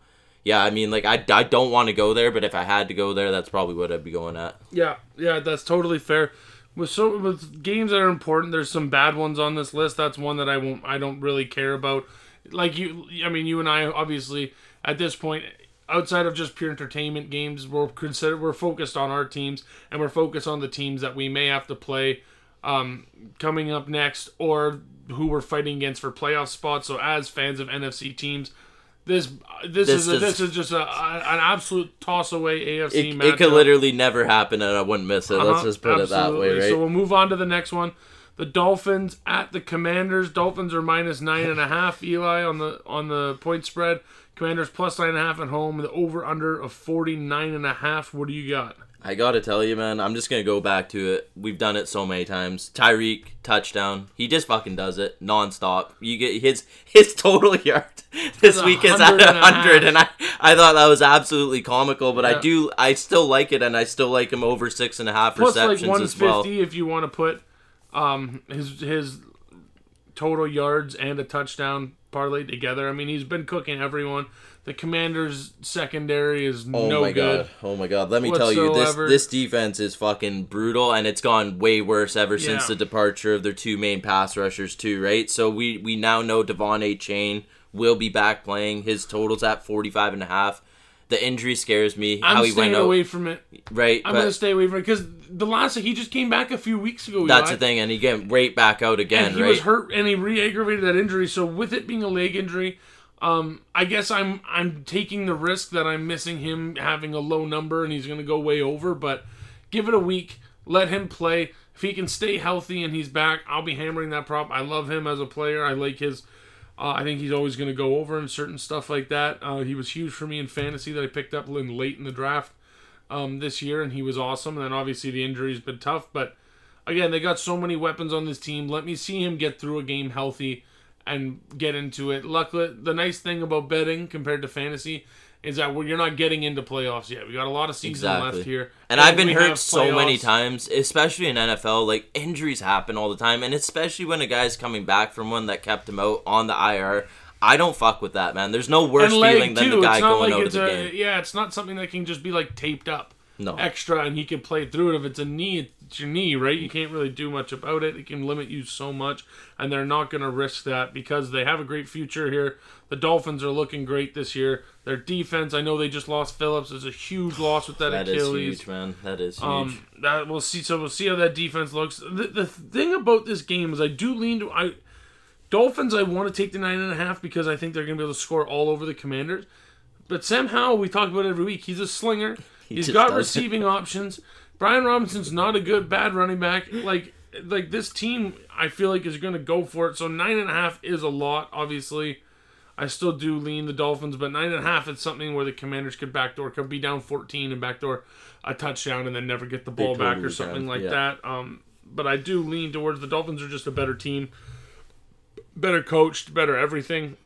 Yeah, I mean, like I, I don't want to go there, but if I had to go there, that's probably what I'd be going at. Yeah, yeah, that's totally fair. With so with games that are important, there's some bad ones on this list. That's one that I won't. I don't really care about. Like you, I mean, you and I obviously at this point, outside of just pure entertainment games, we're consider we're focused on our teams and we're focused on the teams that we may have to play um, coming up next or who we're fighting against for playoff spots. So as fans of NFC teams. This this, This is a, this is just a, an absolute toss away AFC It, matchup. it could literally never happen, and I wouldn't miss it. Let's Uh-huh, just put it that way, right? So we'll move on to the next one. The Dolphins at the Commanders. Dolphins are minus nine and a half. Eli on the on the point spread. Commanders plus nine and a half at home. The over under of forty nine and a half. What do you got? I gotta tell you, man, I'm just gonna go back to it. We've done it so many times. Tyreek touchdown. He just fucking does it nonstop. You get his his total yard this week is at hundred and a hundred, and I I thought that was absolutely comical. But Yeah. I do I still like it, and I still like him over six and a half Plus like receptions one as well. if you want to put um his his total yards and a touchdown parlay together. I mean he's been cooking everyone. The Commanders secondary is Oh no my good. god! Oh my god! Let me tell you, this this defense is fucking brutal, and it's gone way worse ever since the departure of their two main pass rushers, too. Right? So we we now know De'Von Achane will be back playing. His totals at 45 and a half. The injury scares me. I'm how he staying went out, away from it. right? I'm but gonna stay away from it because the last he just came back a few weeks ago. that's the thing, and he get right back out again, and he right? was hurt and he re-aggravated that injury. So with it being a leg injury, um, I guess I'm I'm taking the risk that I'm missing him having a low number and he's gonna go way over. But give it a week, let him play. If he can stay healthy and he's back, I'll be hammering that prop. I love him as a player. I like his. Uh, I think he's always going to go over and certain stuff like that. Uh, he was huge for me in fantasy that I picked up in late in the draft um, this year, and he was awesome. And then obviously the injury's been tough, but again, they got so many weapons on this team. Let me see him get through a game healthy and get into it. Luckily, the nice thing about betting compared to fantasy is that we're, you're not getting into playoffs yet. We got a lot of season Exactly. left here, And I've been hurt so many times, especially in NFL. Like injuries happen all the time, and especially when a guy's coming back from one that kept him out on the IR. I don't fuck with that, man. There's no worse and feeling than the guy going like out of the a game. yeah. It's not something that can just be like taped up No, extra and he can play through it. If it's a knee, it's your knee, right? You can't really do much about it. It can limit you so much, and they're not going to risk that because they have a great future here. The Dolphins are looking great this year. Their defense, I know they just lost Phillips. It's a huge loss with that, that is Achilles. huge, man. That is huge. Um, that we'll see. So we'll see how that defense looks. The, the thing about this game is I do lean to I Dolphins. I want to take the nine and a half because I think they're going to be able to score all over the Commanders. But Sam Howell, we talk about it every week. He's a slinger. He's just got receiving options. Brian Robinson's not a good bad running back. Like like this team, I feel like is going to go for it. So nine and a half is a lot. Obviously, I still do lean the Dolphins, but nine and a half is something where the Commanders could backdoor, could be down fourteen and backdoor a touchdown and then never get the ball back or something like yeah. that. Um, but I do lean towards the Dolphins are just a better team, better coached, better everything.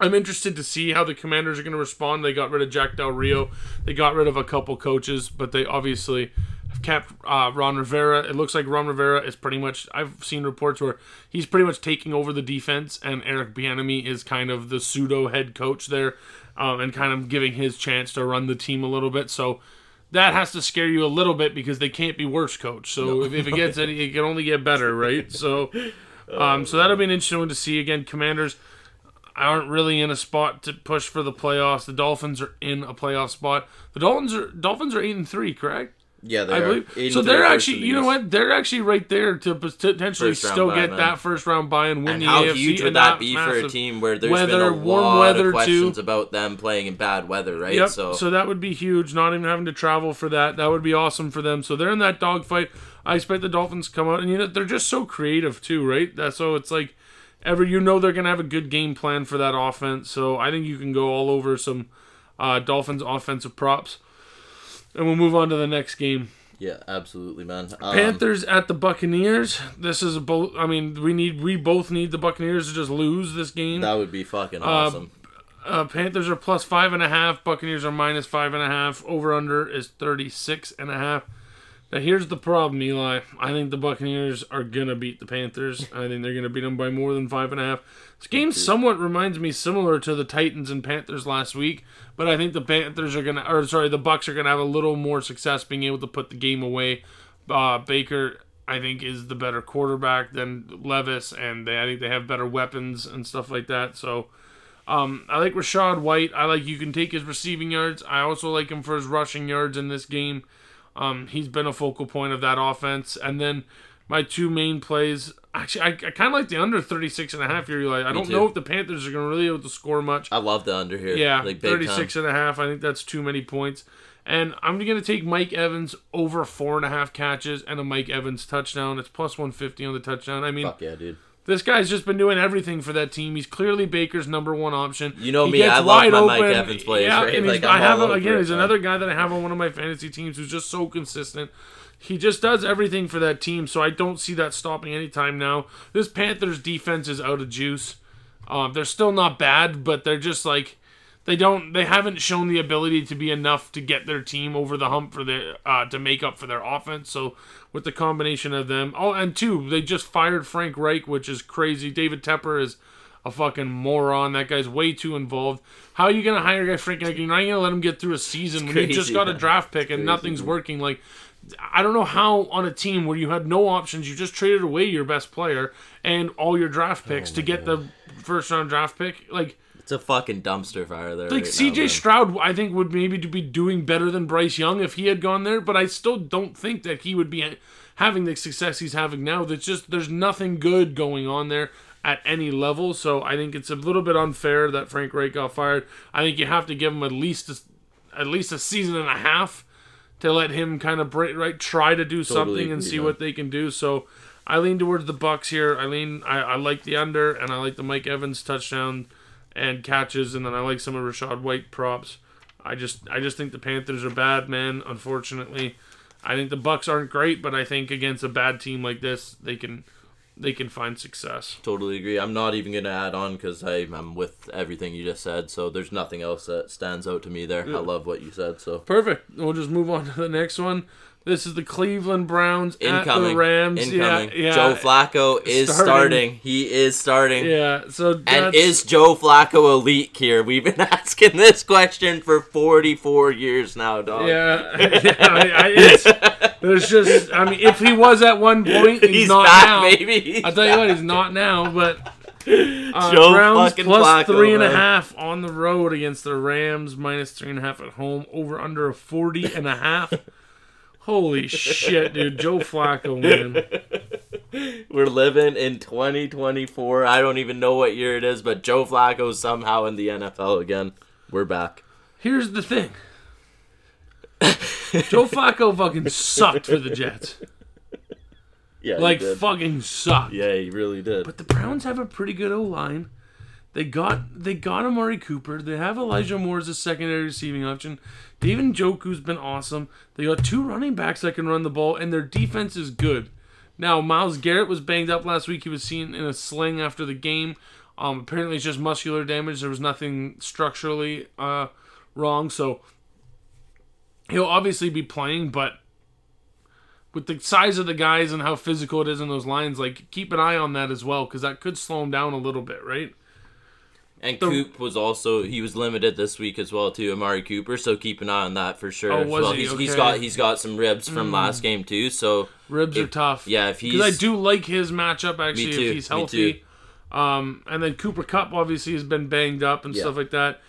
I'm interested to see how the Commanders are going to respond. They got rid of Jack Del Rio. They got rid of a couple coaches, but they obviously have kept uh, Ron Rivera. It looks like Ron Rivera is pretty much. I've seen reports where he's pretty much taking over the defense, and Eric Bieniemy is kind of the pseudo head coach there, um, and kind of giving his chance to run the team a little bit. So that has to scare you a little bit because they can't be worse coach. So if, if it gets any, it can only get better, right? So, um, so that'll be an interesting one to see. Again, Commanders. Aren't really in a spot to push for the playoffs. The Dolphins are in a playoff spot. The Dolphins are Dolphins are eight and three, correct? Yeah, they I are. believe. So they're actually, you know what? They're actually right there to potentially still get that first round buy and win And the how AFC. huge would that be for a team where there's Weather, been a warm lot weather, of questions too. about them playing in bad weather, right? Yep. So, So, that would be huge. Not even having to travel for that. That would be awesome for them. So they're in that dogfight. I expect the Dolphins to come out, and you know they're just so creative too, right? That's so it's like ever you know they're gonna have a good game plan for that offense. So I think you can go all over some uh, Dolphins offensive props, and we'll move on to the next game. yeah, absolutely, man. Um, Panthers at the Buccaneers. This is both. I mean, we need we both need the Buccaneers to just lose this game. that would be fucking awesome. Uh, Panthers are plus five and a half. Buccaneers are minus five and a half. Over under is thirty six and a half. Now here's the problem, Eli. I think the Buccaneers are gonna beat the Panthers. I think they're gonna beat them by more than five and a half. This game somewhat reminds me similar to the Titans and Panthers last week, but I think the Panthers are gonna, or sorry, the Bucks are gonna have a little more success being able to put the game away. Uh, Baker, I think, is the better quarterback than Levis, and they, I think they have better weapons and stuff like that. So. Um, I like Rachaad White. I like you can take his receiving yards. I also like him for his rushing yards in this game. Um, he's been a focal point of that offense. And then my two main plays. Actually, I, I kind of like the under 36 and a half here. Eli. I don't too. know if the Panthers are going to really be able to score much. I love the under here. Yeah, like 36 time. and a half. I think that's too many points. And I'm going to take Mike Evans over four and a half catches and a Mike Evans touchdown. It's plus 150 on the touchdown. I mean, Fuck yeah, dude. This guy's just been doing everything for that team. He's clearly Baker's number one option. You know He me, I love my Mike open. Evans plays, Yeah, right? Like, I have him again. He's another guy that I have on one of my fantasy teams who's just so consistent. He just does everything for that team, so I don't see that stopping anytime now. This Panthers defense is out of juice. Um, they're still not bad, but they're just like they don't they haven't shown the ability to be enough to get their team over the hump for the uh, to make up for their offense. So with the combination of them, oh, and two, they just fired Frank Reich, which is crazy. David Tepper is a fucking moron. That guy's way too involved. How are you gonna hire a guy Frank Reich? You're not gonna let him get through a season when you just crazy, got a draft pick and nothing's working. Like. I don't know how on a team where you had no options, you just traded away your best player and all your draft picks to get the first round draft pick. Like, It's a fucking dumpster fire there. like right CJ now. Stroud, I think would maybe to be doing better than Bryce Young if he had gone there, but I still don't think that he would be having the success he's having now. That's just there's nothing good going on there at any level. So I think it's a little bit unfair that Frank Reich got fired. I think you have to give him at least a, at least a season and a half to let him kind of break, right try to do something and see what they can do. So I lean towards the Bucks here. I lean I, I like the under and I like the Mike Evans touchdown and catches and then I like some of Rachaad White props. I just I just think the Panthers are bad, man, unfortunately. I think the Bucks aren't great, but I think against a bad team like this, they can they can find success. Totally agree. I'm not even gonna add on because I'm with everything you just said. So there's nothing else that stands out to me there. I love what you said. So Perfect. We'll just move on to the next one. This is the Cleveland Browns at the Rams. incoming. Yeah, yeah. Joe Flacco is Starting. starting. He is starting. Yeah, so And is Joe Flacco elite here? We've been asking this question for 44 years now, dog. Yeah, yeah I, I, it's, there's just, I mean, if he was at one point, he's, He's not back, now. He's I'll tell you what, he's not now, but uh, Joe Browns plus Flacco, three and a half on the road against the Rams, minus three and a half at home, over under a 40 and a half. Holy shit, dude. Joe Flacco, man. We're living in 2024. I don't even know what year it is, but Joe Flacco's somehow in the NFL again. We're back. Here's the thing Joe Flacco fucking sucked for the Jets. Yeah, he Like, fucking sucked. Yeah, he really did. But the Browns have a pretty good O line. They got they got Amari Cooper. They have Elijah Moore as a secondary receiving option. David Njoku's been awesome. They got two running backs that can run the ball, and their defense is good. Now Myles Garrett was banged up last week. He was seen in a sling after the game. Um, apparently it's just muscular damage. There was nothing structurally uh, wrong. So he'll obviously be playing, but with the size of the guys and how physical it is in those lines, like keep an eye on that as well because that could slow him down a little bit, right? And The- Coop was also he was limited this week as well too, Amari Cooper. So keep an eye on that for sure. Oh, was well. he? He's, he's Okay. got he's got some ribs from last game too. So Ribs are tough. yeah, if because I he's- do like his matchup actually too, if he's me healthy. too. Um, and then Cooper Kupp obviously has been banged up and Yeah. stuff like that.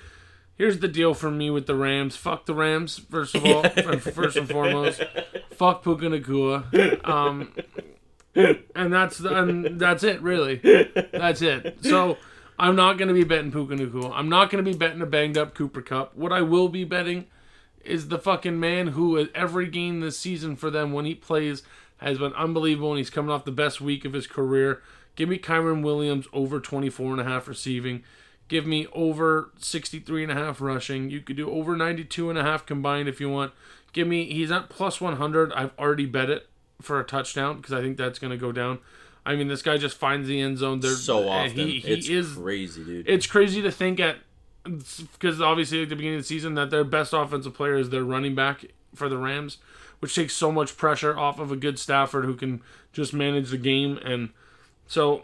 Here's the deal for me with the Rams. Fuck the Rams, first of all, first and foremost. Fuck Puka Nacua. Um, and that's the, and that's it, really. That's it. So I'm not going to be betting Puka Nacua. I'm not going to be betting a banged up Cooper Kupp. What I will be betting is the fucking man who every game this season for them when he plays has been unbelievable and he's coming off the best week of his career. Give me Kyren Williams over 24 and a half receiving. Give me over 63 and a half rushing. You could do over 92 and a half combined if you want. Give me he's at plus 100. I've already bet it for a touchdown because I think that's going to go down. I mean, this guy just finds the end zone. There So uh, often. He, he it's is crazy, dude. it's crazy to think at because obviously at the beginning of the season that their best offensive player is their running back for the Rams, which takes so much pressure off of a good Stafford who can just manage the game and so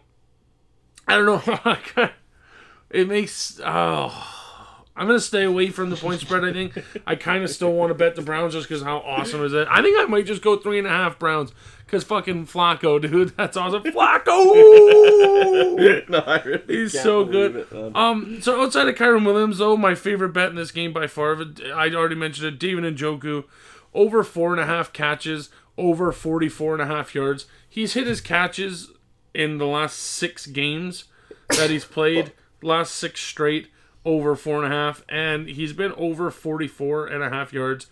I don't know. it makes oh. I'm gonna stay away from the point spread. I think I kind of still want to bet the Browns just because how awesome is it? I think I might just go three and a half Browns because fucking Flacco, dude, that's awesome. Flacco. no, I really He's so good. it. Um, so outside of Kyren Williams, though, my favorite bet in this game by far, I already mentioned it, David Njoku, over four and a half catches, over 44 and a half yards. He's hit his catches in the last six games that he's played, last six straight, over four and a half, and he's been over 44 and a half yards.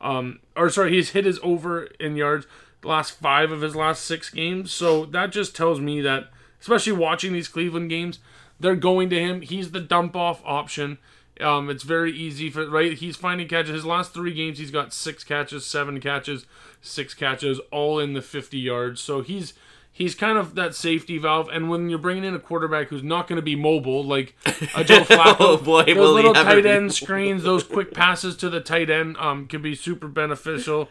Um, or sorry, he's hit his over in yards last five of his last six games. So that just tells me that, especially watching these Cleveland games, they're going to him. He's the dump off option. Um, it's very easy for right. He's finding catches. His last three games, he's got six catches, seven catches, six catches, all in the fifty yards. So he's he's kind of that safety valve. And when you're bringing in a quarterback who's not going to be mobile, like a Joe Flacco, Oh, boy, those will little tight end screens, those quick passes to the tight end, um, can be super beneficial.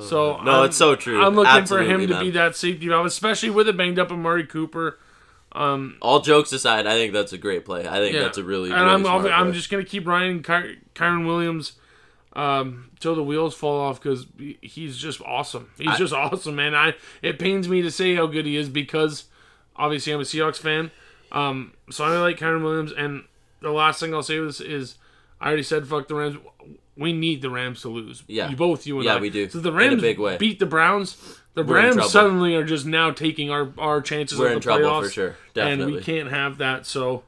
So Uh, No, I'm- it's so true. I'm looking Absolutely, for him to be that safety valve, especially with a banged up Amari Cooper. All jokes aside, I think that's a great play. I think Yeah. that's a really, and really I'm I'm just gonna keep Ryan Ky- Kyren Williams um, till the wheels fall off because he's just awesome. He's I- just awesome, man. I it pains me to say how good he is because obviously I'm a Seahawks fan. Um, so I like Kyren Williams, and the last thing I'll say is, is I already said fuck the Rams. We need the Rams to lose. Yeah. you both you and Yeah, I. we do. So the Rams big way. beat the Browns. The We're Rams suddenly are just now taking our our chances. We're in the trouble playoffs, for sure. Definitely. and we can't have that. So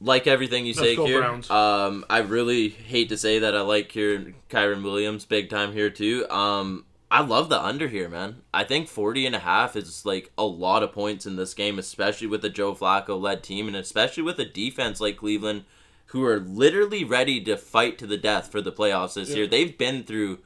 like everything you say here. Um, I really hate to say that I like here Kyren Williams big time here too. Um, I love the under here, man. I think 40 and a half is like a lot of points in this game, especially with the Joe Flacco led team and especially with a defense like Cleveland who are literally ready to fight to the death for the playoffs this year. They've been through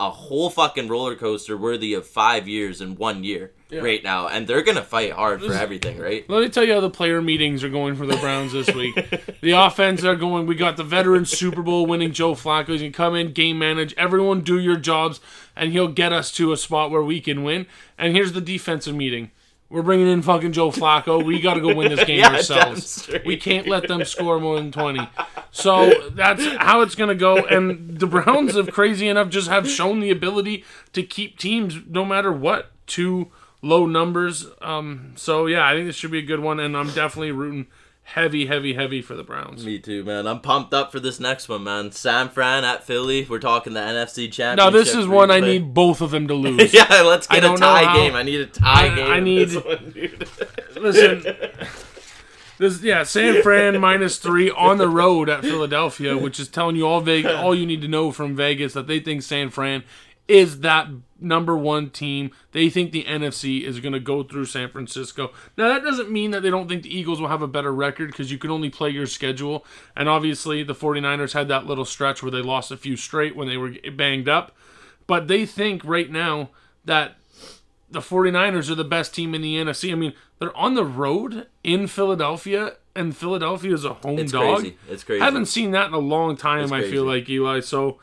a whole fucking roller coaster worthy of 5 years in 1 year right now and they're going to fight hard for everything, right? Let me tell you how the player meetings are going for the Browns this week. the offense are going. We got the veteran Super Bowl winning Joe Flacco. He can come in, game manage. Everyone do your jobs, and he'll get us to a spot where we can win. And here's the defensive meeting. We're bringing in fucking Joe Flacco. We got to go win this game Yeah, ourselves. We can't let them score more than 20. So that's how it's going to go. And the Browns, have crazy enough, just have shown the ability to keep teams, no matter what, to low numbers. Um, so yeah, I think this should be a good one, and I'm definitely rooting heavy, heavy, heavy for the Browns. Me too, man. I'm pumped up for this next one, man. San Fran at Philly. We're talking the NFC Championship. Now this is one I need both of them to lose. yeah, let's get a tie game. I need a tie I- game. I need- this one. Listen, this yeah, San Fran minus three on the road at Philadelphia, which is telling you all Vegas, all you need to know from Vegas that they think San Fran is that number one team. They think the NFC is going to go through San Francisco. Now that doesn't mean that they don't think the Eagles will have a better record because you can only play your schedule. And obviously the 49ers had that little stretch where they lost a few straight when they were banged up. But they think right now that the 49ers are the best team in the NFC. I mean, they're on the road in Philadelphia, and Philadelphia is a home It's dog. crazy. It's crazy. I haven't seen that in a long time, I feel like, Eli. So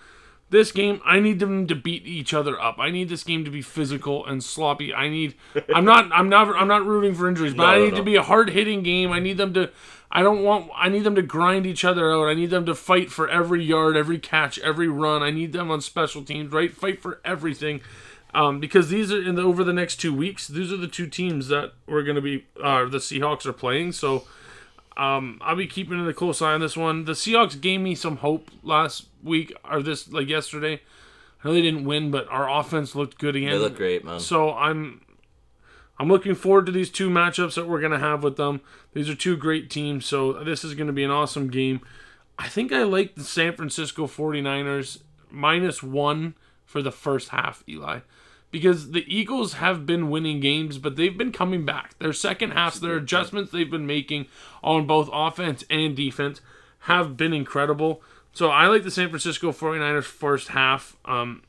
this game, I need them to beat each other up. I need this game to be physical and sloppy. I need I'm not I'm not I'm not rooting for injuries, but No, I no, need no. to be a hard hitting game. I need them to I don't want I need them to grind each other out. I need them to fight for every yard, every catch, every run. I need them on special teams, right? Fight for everything. Um, because these are in the, over the next two weeks, these are the two teams that we're going to be uh, the Seahawks are playing. So um, I'll be keeping a close eye on this one. The Seahawks gave me some hope last week or this like yesterday. I know they didn't win, but our offense looked good again. They look great, man. So I'm I'm looking forward to these two matchups that we're going to have with them. These are two great teams, so this is going to be an awesome game. I think I like the San Francisco 49ers minus 1 for the first half, Eli. Because the Eagles have been winning games, but they've been coming back. Their second halves, their adjustments they've been making on both offense and defense have been incredible. So I like the San Francisco 49ers first half. Um,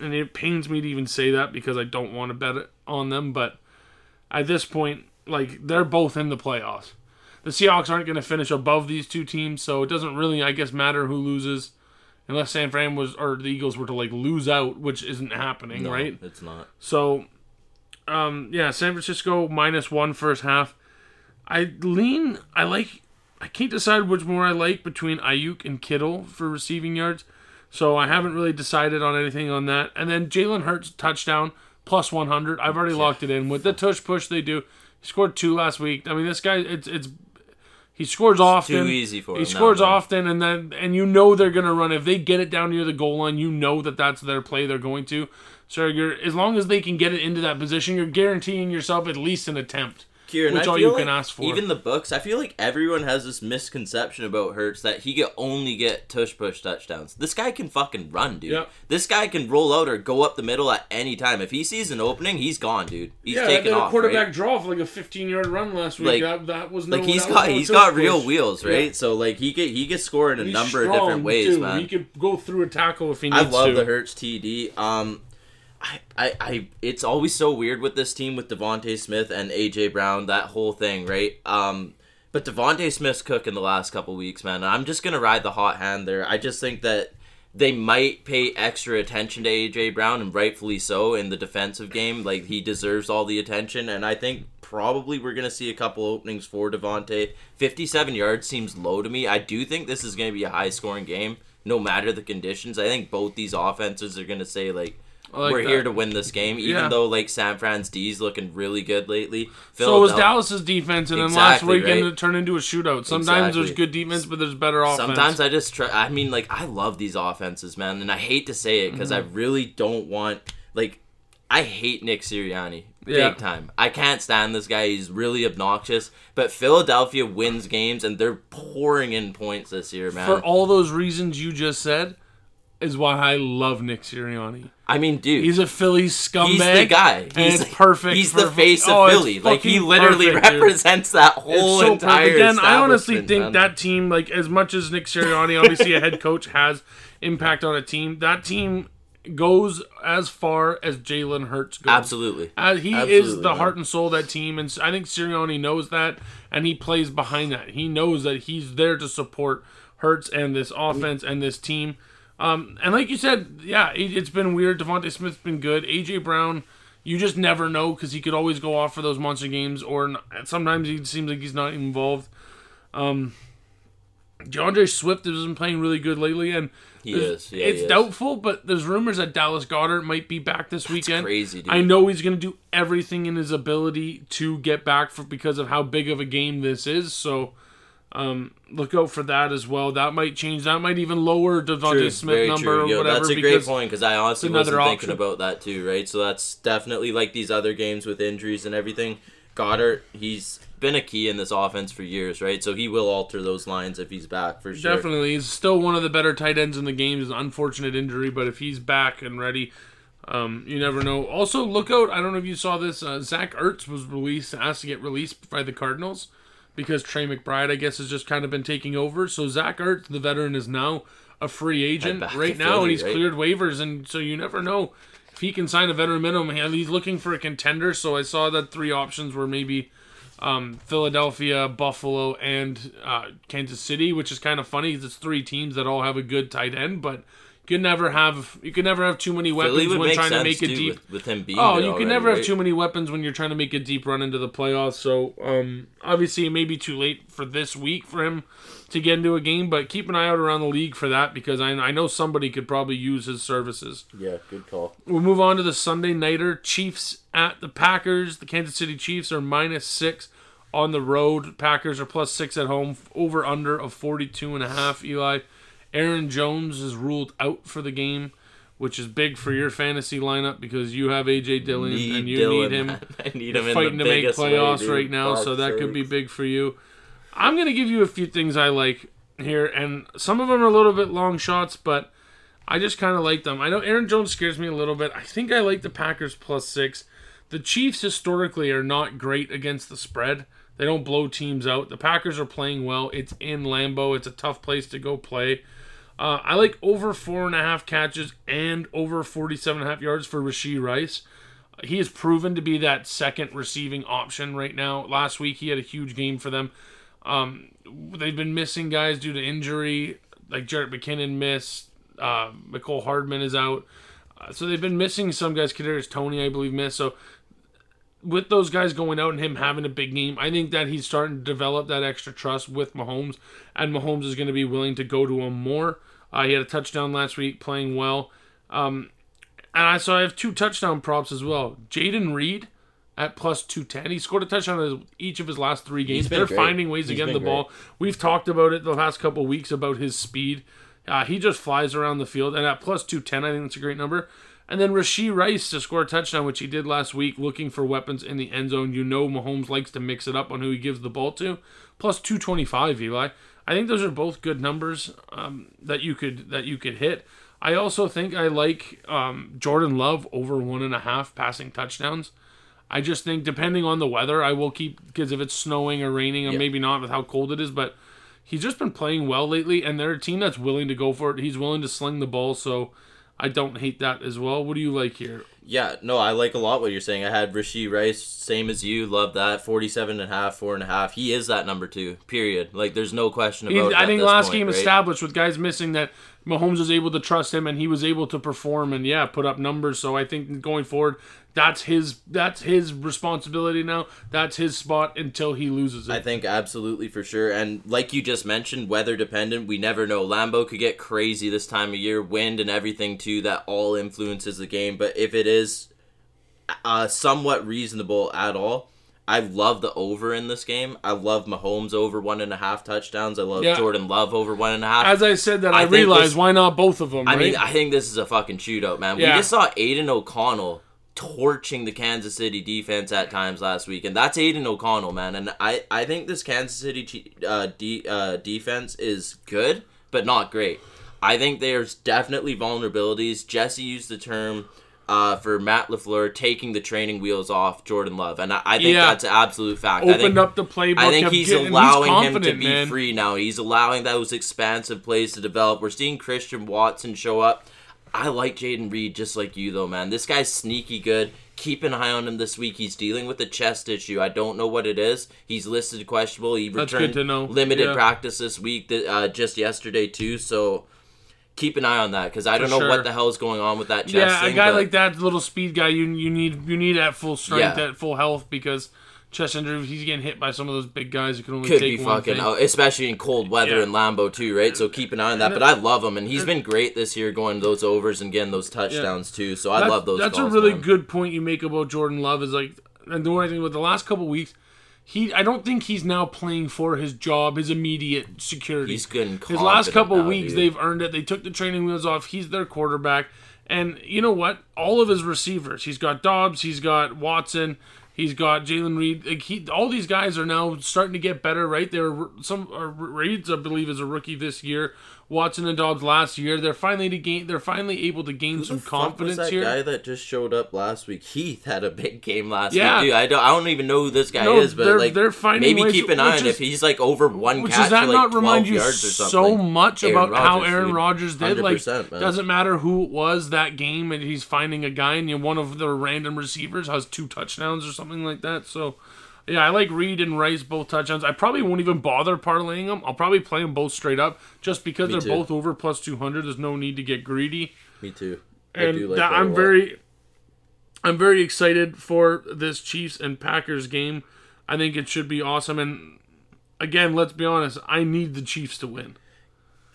and it pains me to even say that because I don't want to bet it on them, but at this point, like they're both in the playoffs. The Seahawks aren't going to finish above these two teams, so it doesn't really, I guess, matter who loses, unless San Fran was or the Eagles were to like lose out, which isn't happening, no, right? It's not. So, um, yeah, San Francisco minus one first half. I lean. I like. I can't decide which more I like between Aiyuk and Kittle for receiving yards. So I haven't really decided on anything on that. And then Jalen Hurts touchdown plus 100. I've already locked it in with the tush push they do. He scored two last week. I mean, this guy, it's it's he scores often. Too easy for he scores man. often, and then and you know they're gonna run. If they get it down near the goal line, you know that that's their play they're going to. So you're as long as they can get it into that position, you're guaranteeing yourself at least an attempt. Kieran, which I all you can ask for. Even the books, I feel like everyone has this misconception about Hurts that he can only get tush push touchdowns. This guy can fucking run, dude. This guy can roll out or go up the middle at any time. If he sees an opening, he's gone, dude. He's yeah, taking off. quarterback right? draw for like a 15 yard run last week. Like- that, that was no, Like he's got he's got real push. wheels, right? Yeah. So like he get he can score in a He's number of different ways, too. man. He could go through a tackle if he needs to. I love to. the Hurts TD. Um, I, I, I, it's always so weird with this team with DeVonta Smith and AJ Brown, that whole thing, right? Um, but DeVonta Smith's cooking the last couple weeks, man. I'm just gonna ride the hot hand there. I just think that they might pay extra attention to AJ Brown, and rightfully so in the defensive game. Like he deserves all the attention, and I think probably we're gonna see a couple openings for DeVonta. 57 yards seems low to me. I do think this is gonna be a high scoring game, no matter the conditions. I think both these offenses are gonna say like. Like we're that. here to win this game, even Yeah. though like San Fran's D's looking really good lately. So it was Dallas's defense, and then last Exactly, weekend right. it turned into a shootout. Sometimes there's good defense, but there's better offense. Sometimes I just try. I mean, like I love these offenses, man, and I hate to say it because Mm-hmm. I really don't want like. I hate Nick Sirianni Yeah. big time. I can't stand this guy. He's really obnoxious. But Philadelphia wins games, and they're pouring in points this year, man. for all those reasons you just said, is why I love Nick Sirianni. I mean, dude, He's a Philly scumbag. He's the guy. He's perfect. He's for- the face of oh, Philly. Like he literally perfect, dude. represents that whole so entire. again, I honestly think man. that team, like as much as Nick Sirianni, obviously a head coach, has impact on a team. That team goes as far as Jalen Hurts goes. absolutely. Uh, he is the man. heart and soul of that team, and I think Sirianni knows that, and he plays behind that. He knows that he's there to support Hurts and this offense and this team. Um, and like you said, yeah, it, it's been weird. DeVonta Smith's been good. AJ Brown, you just never know because he could always go off for those monster games, or n- sometimes he seems like he's not involved. Um, D'Andre Swift has been playing really good lately, and He is. Yeah, it's doubtful, but there's rumors that Dallas Goedert might be back this weekend. crazy, dude. I know he's going to do everything in his ability to get back for because of how big of a game this is. So, um, look out for that as well. That might change. That might even lower DeVonta True, Smith number true. or Yo, whatever. that's a great point because I honestly wasn't thinking about that too, right? So that's definitely like these other games with injuries and everything. Goedert, he's been a key in this offense for years, right? So he will alter those lines if he's back for sure. Definitely, he's still one of the better tight ends in the game. Is an unfortunate injury, but if he's back and ready, um, you never know. Also, look out! I don't know if you saw this. Uh, Zach Ertz was released, asked to get released by the Cardinals because Trey McBride, I guess, has just kind of been taking over. So Zach Ertz, the veteran, is now a free agent right now, Philly, and he's right? cleared waivers, and so you never know if he can sign a veteran minimum. He's looking for a contender. So I saw that three options were maybe um, Philadelphia, Buffalo, and uh, Kansas City, which is kind of funny it's three teams that all have a good tight end, but can never have you can never have too many weapons when trying to make a too, deep. with, with him being. Oh, you can never have right? too many weapons when you're trying to make a deep run into the playoffs. So, um, obviously, it may be too late for this week for him to get into a game, but keep an eye out around the league for that because I, I know somebody could probably use his services. Yeah, good call. We'll move on to the Sunday nighter. Chiefs at the Packers. The Kansas City Chiefs are minus six on the road. Packers are plus six at home. Over under of 42 and a half. Eli. Aaron Jones is ruled out for the game, which is big for your fantasy lineup because you have AJ Dillon Need and you Dylan, need him. I need him in fighting the to make biggest way, playoffs right now, so that could be big for you. I'm gonna give you a few things I like here, and some of them are a little bit long shots, but I just kind of like them. I know Aaron Jones scares me a little bit. I think I like the Packers plus six. The Chiefs historically are not great against the spread. They don't blow teams out. The Packers are playing well. It's in Lambeau. It's a tough place to go play. Uh, I like over four and a half catches and over 47 and a half yards for Rashee Rice. He has proven to be that second receiving option right now. Last week he had a huge game for them. Um, they've been missing guys due to injury, like Jerick McKinnon missed. Uh, Mecole Hardman is out. Uh, so they've been missing some guys. Kadarius Toney, I believe, missed. So with those guys going out and him having a big game, I think that he's starting to develop that extra trust with Mahomes, and Mahomes is going to be willing to go to him more. Uh, he had a touchdown last week, playing well. Um, and I so I have two touchdown props as well. Jayden Reed at plus two ten. He scored a touchdown in each of his last three games. They're great. finding ways to get the been ball. We've talked about it the last couple weeks about his speed. Uh, he just flies around the field, and at plus two ten, I think that's a great number. And then Rashee Rice to score a touchdown, which he did last week, looking for weapons in the end zone. You know Mahomes likes to mix it up on who he gives the ball to. Plus two twenty five, Eli. I think those are both good numbers um, that you could that you could hit. I also think I like um, Jordan Love over one and a half passing touchdowns. I just think depending on the weather, I will keep because if it's snowing or raining or Yeah. maybe not with how cold it is, but he's just been playing well lately, and they're a team that's willing to go for it. He's willing to sling the ball, so I don't hate that as well. What do you like here? Yeah, no, I like a lot what you're saying. I had Rashee Rice, same as you, love that. 47 and a half, four and a half. He is that number two, period. Like, there's no question about it. I think last point, game right? established with guys missing that Mahomes was able to trust him and he was able to perform and yeah, put up numbers. So I think going forward, that's his that's his responsibility now. That's his spot until he loses it. I think absolutely for sure. And like you just mentioned, weather dependent. We never know. Lambeau could get crazy this time of year, wind and everything too. That all influences the game. But if it is uh, somewhat reasonable at all, I love the over in this game. I love Mahomes over one and a half touchdowns. I love Yeah. Jordan Love over one and a half. As I said that, I, I realized this- why not both of them. I right? mean, I think this is a fucking shootout, man. Yeah. We just saw Aidan O'Connell torching the Kansas City defense at times last week, and that's Aidan O'Connell, man. And I, I think this Kansas City uh, de- uh, defense is good, but not great. I think there's definitely vulnerabilities. Jesse used the term uh, for Matt Lafleur taking the training wheels off Jordan Love, and I, I think Yeah. that's an absolute fact. I opened think, up the playbook. I think he's getting- allowing him to be man. free now. He's allowing those expansive plays to develop. We're seeing Christian Watson show up. I like Jayden Reed just like you though, man. This guy's sneaky good. Keep an eye on him this week. He's dealing with a chest issue. I don't know what it is. He's listed questionable. He returned good to know. limited Yeah. practice this week, uh, just yesterday too. So keep an eye on that because I don't know sure. what the hell is going on with that chest. Yeah, a guy but- like that, little speed guy, you you need you need at full strength, Yeah. at full health because chest injury. He's getting hit by some of those big guys who can only could take be one fucking, thing. out, especially in cold weather Yeah. in Lambeau too, right? So keep an eye on that. But I love him, and he's been great this year, going those overs and getting those touchdowns too. So I That's- love those. That's calls, a really man. good point you make about Jordan Love. Is like, and the one thing with the last couple weeks, he I don't think he's now playing for his job, his immediate security. He's good His last couple now, weeks, dude. they've earned it. They took the training wheels off. He's their quarterback, and you know what? All of his receivers. He's got Doubs. He's got Watson. He's got Jalen Reed. Like he, all these guys are now starting to get better. Right? there are some uh, Reed's, I believe, is a rookie this year. Watson and Doubs last year. They're finally to gain. They're finally able to gain Who some the fuck was confidence that here. guy that just showed up last week? Heath had a big game last Yeah. week. Dude, I don't. I don't even know who this guy No, is, but they're- like they're finding maybe ways- keep an eye on if he's like over one Which catch does that like not remind you so much Aaron about how Aaron. Rodgers did? Like, man. doesn't matter who it was that game, and he's finding a guy, and one of the random receivers has two touchdowns or something like that. So, Yeah, I like Reed and Rice both touchdowns. I probably won't even bother parlaying them. I'll probably play them both straight up just because they're too. both over plus 200. There's no need to get greedy. Me too. I And do like that, I'm very I'm very excited for this Chiefs and Packers game. I think it should be awesome and again, let's be honest, I need the Chiefs to win.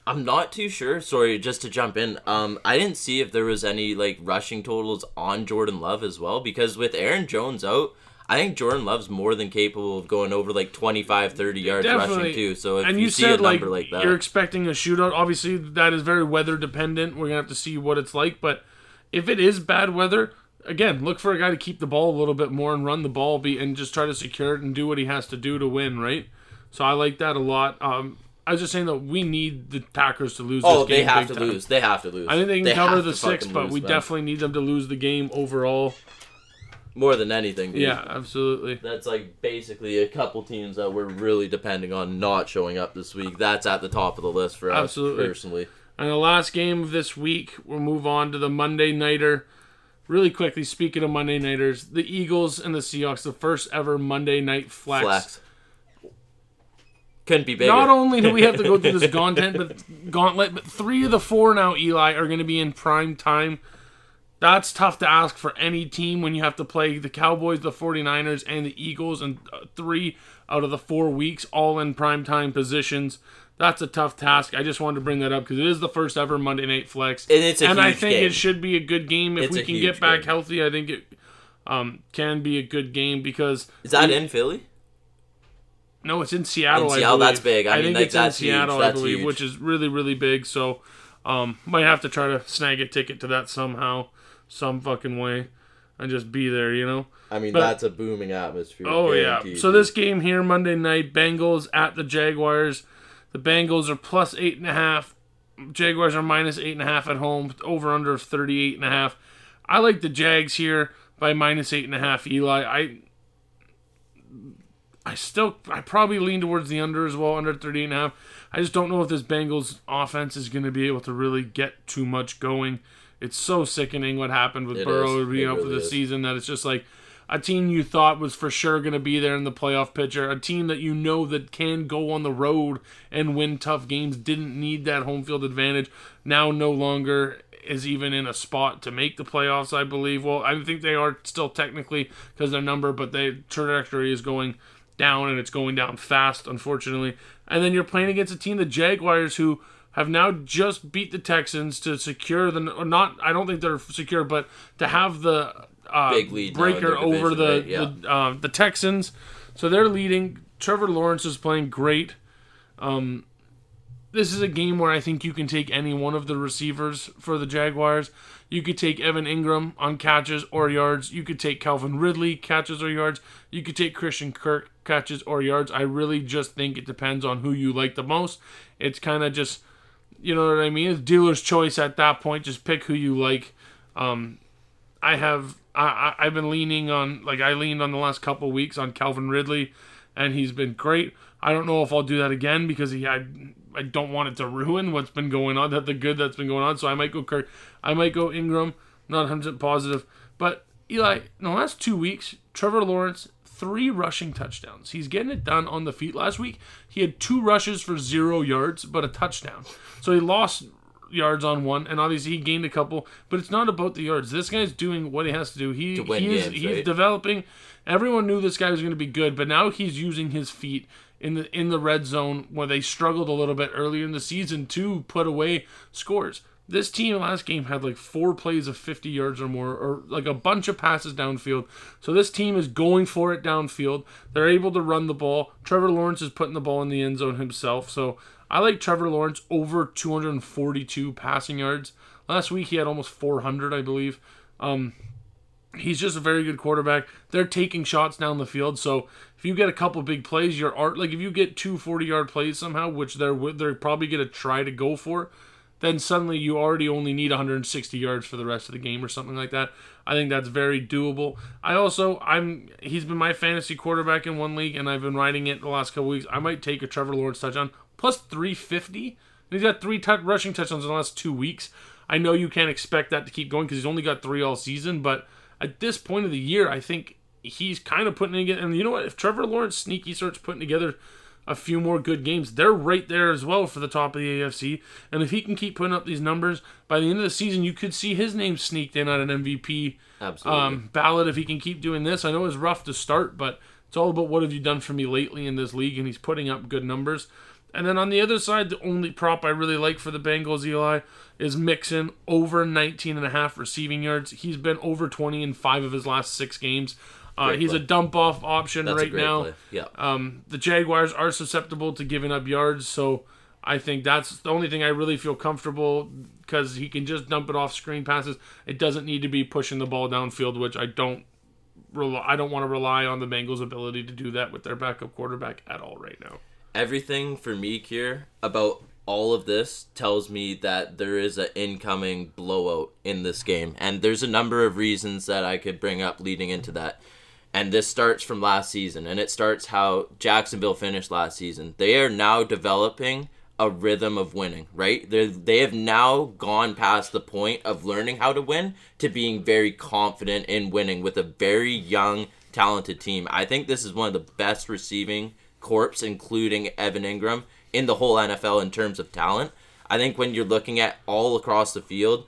I'm not too sure. Sorry, just to jump in. Um, I didn't see if there was any like rushing totals on Jordan Love as well because with Aaron Jones out, I think Jordan Love's more than capable of going over like 25, 30 yards rushing too. So if and you, you, see said a like, number like, that, you're expecting a shootout. Obviously, that is very weather dependent. We're gonna have to see what it's like. But if it is bad weather, again, look for a guy to keep the ball a little bit more and run the ball, be and just try to secure it and do what he has to do to win. Right. So I like that a lot. Um, I was just saying that we need the Packers to lose. oh, this game they have to time. lose. They have to lose. I think they can cover the six, but lose, we man. definitely need them to lose the game overall. More than anything. dude. Yeah, absolutely. That's like basically a couple teams that we're really depending on not showing up this week. That's at the top of the list for us Absolutely. personally. And the last game of this week, we'll move on to the Monday Nighter. Really quickly, speaking of Monday Nighters, the Eagles and the Seahawks, the first ever Monday Night Flex. Flex. Couldn't be bigger. Not only do we have to go through this gauntlet, but gauntlet, but three of the four now, Eli, are going to be in prime time. That's tough to ask for any team when you have to play the Cowboys, the 49ers, and the Eagles, and uh, three out of the four weeks all in prime time positions. That's a tough task. I just wanted to bring that up because it is the first ever Monday Night Flex, And it's a and I think game. it should be a good game if It's we can get back game. healthy. I think it um, can be a good game because Is that in Philly? no, it's in Seattle. In Seattle, that's big. I mean, think like, it's in that's huge. Seattle, I believe, which is really, really big. So, um, might have to try to snag a ticket to that somehow, some fucking way, and just be there. You know. I mean, But- that's a booming atmosphere. Oh yeah. So this game here, Monday night, Bengals at the Jaguars. The Bengals are plus eight and a half. Jaguars are minus eight and a half at home. Over under of thirty eight and a half. I like the Jags here by minus eight and a half. Eli, I. I still, I probably lean towards the under as well, under 38 and a half. I just don't know if this Bengals offense is going to be able to really get too much going. It's so sickening what happened with It Burrow is. being It out for the is. season that it's just like a team you thought was for sure going to be there in the playoff picture, a team that you know that can go on the road and win tough games, didn't need that home field advantage, now no longer is even in a spot to make the playoffs, I believe. Well, I think they are still technically because their number, but their trajectory is going down and it's going down fast, unfortunately. And then you're playing against a team, the Jaguars, who have now just beat the Texans to secure the or not. I don't think they're secure, but to have the uh, Big lead breaker over the right? Yeah. the, uh, the Texans. So they're leading. Trevor Lawrence is playing great. Um, this is a game where I think you can take any one of the receivers for the Jaguars. You could take Evan Engram on catches or yards. You could take Calvin Ridley catches or yards. You could take Christian Kirk catches or yards. I really just think it depends on who you like the most. It's kind of just, you know what I mean? It's dealer's choice at that point. Just pick who you like. Um, I have I, I I've been leaning on like I leaned on the last couple weeks on Calvin Ridley, and he's been great. I don't know if I'll do that again because he I I don't want it to ruin what's been going on that the good that's been going on. So I might go Kirk. I might go Engram. Not 100 positive, but Eli in the last two weeks, Trevor Lawrence three rushing touchdowns. He's getting it done on the feet. Last week he had two rushes for zero yards, but a touchdown. So he lost yards on one, and obviously he gained a couple. But it's not about the yards. This guy's doing what he has to do. He To he is games, he's right? developing. Everyone knew this guy was going to be good, but now he's using his feet in the in the red zone where they struggled a little bit earlier in the season to put away scores. This team last game had like four plays of 50 yards or more, or like a bunch of passes downfield. So this team is going for it downfield. They're able to run the ball. Trevor Lawrence is putting the ball in the end zone himself. So I like Trevor Lawrence over 242 passing yards. Last week he had almost 400, I believe. Um, he's just a very good quarterback. They're taking shots down the field, so if you get a couple big plays, your art like if you get two 40 yard plays somehow, which they're they're probably gonna try to go for, then suddenly you already only need 160 yards for the rest of the game or something like that. I think that's very doable. I also I'm he's been my fantasy quarterback in one league, and I've been riding it the last couple weeks. I might take a Trevor Lawrence touchdown plus 350. And he's got three tou rushing touchdowns in the last two weeks. I know you can't expect that to keep going because he's only got three all season, but at this point of the year, I think he's kind of putting it. And you know what? If Trevor Lawrence sneaky starts putting together a few more good games, they're right there as well for the top of the AFC. And if he can keep putting up these numbers, by the end of the season, you could see his name sneaked in on an MVP um, ballot if he can keep doing this. I know it's rough to start, but it's all about what have you done for me lately in this league, and he's putting up good numbers. And then on the other side, the only prop I really like for the Bengals, Eli, is Mixon over 19 and a half receiving yards. He's been over 20 in five of his last six games. Uh, he's play. a dump off option That's right now. play. Yeah. Um, the Jaguars are susceptible to giving up yards, so I think that's the only thing I really feel comfortable because he can just dump it off screen passes. It doesn't need to be pushing the ball downfield, which I don't. Rely, I don't want to rely on the Bengals' ability to do that with their backup quarterback at all right now. Everything for me, here about all of this tells me that there is an incoming blowout in this game. And there's a number of reasons that I could bring up leading into that. And this starts from last season, and it starts how Jacksonville finished last season. They are now developing a rhythm of winning, right? They they have now gone past the point of learning how to win to being very confident in winning with a very young, talented team. I think this is one of the best receiving corps, including Evan Engram, in the whole NFL in terms of talent. I think when you're looking at all across the field,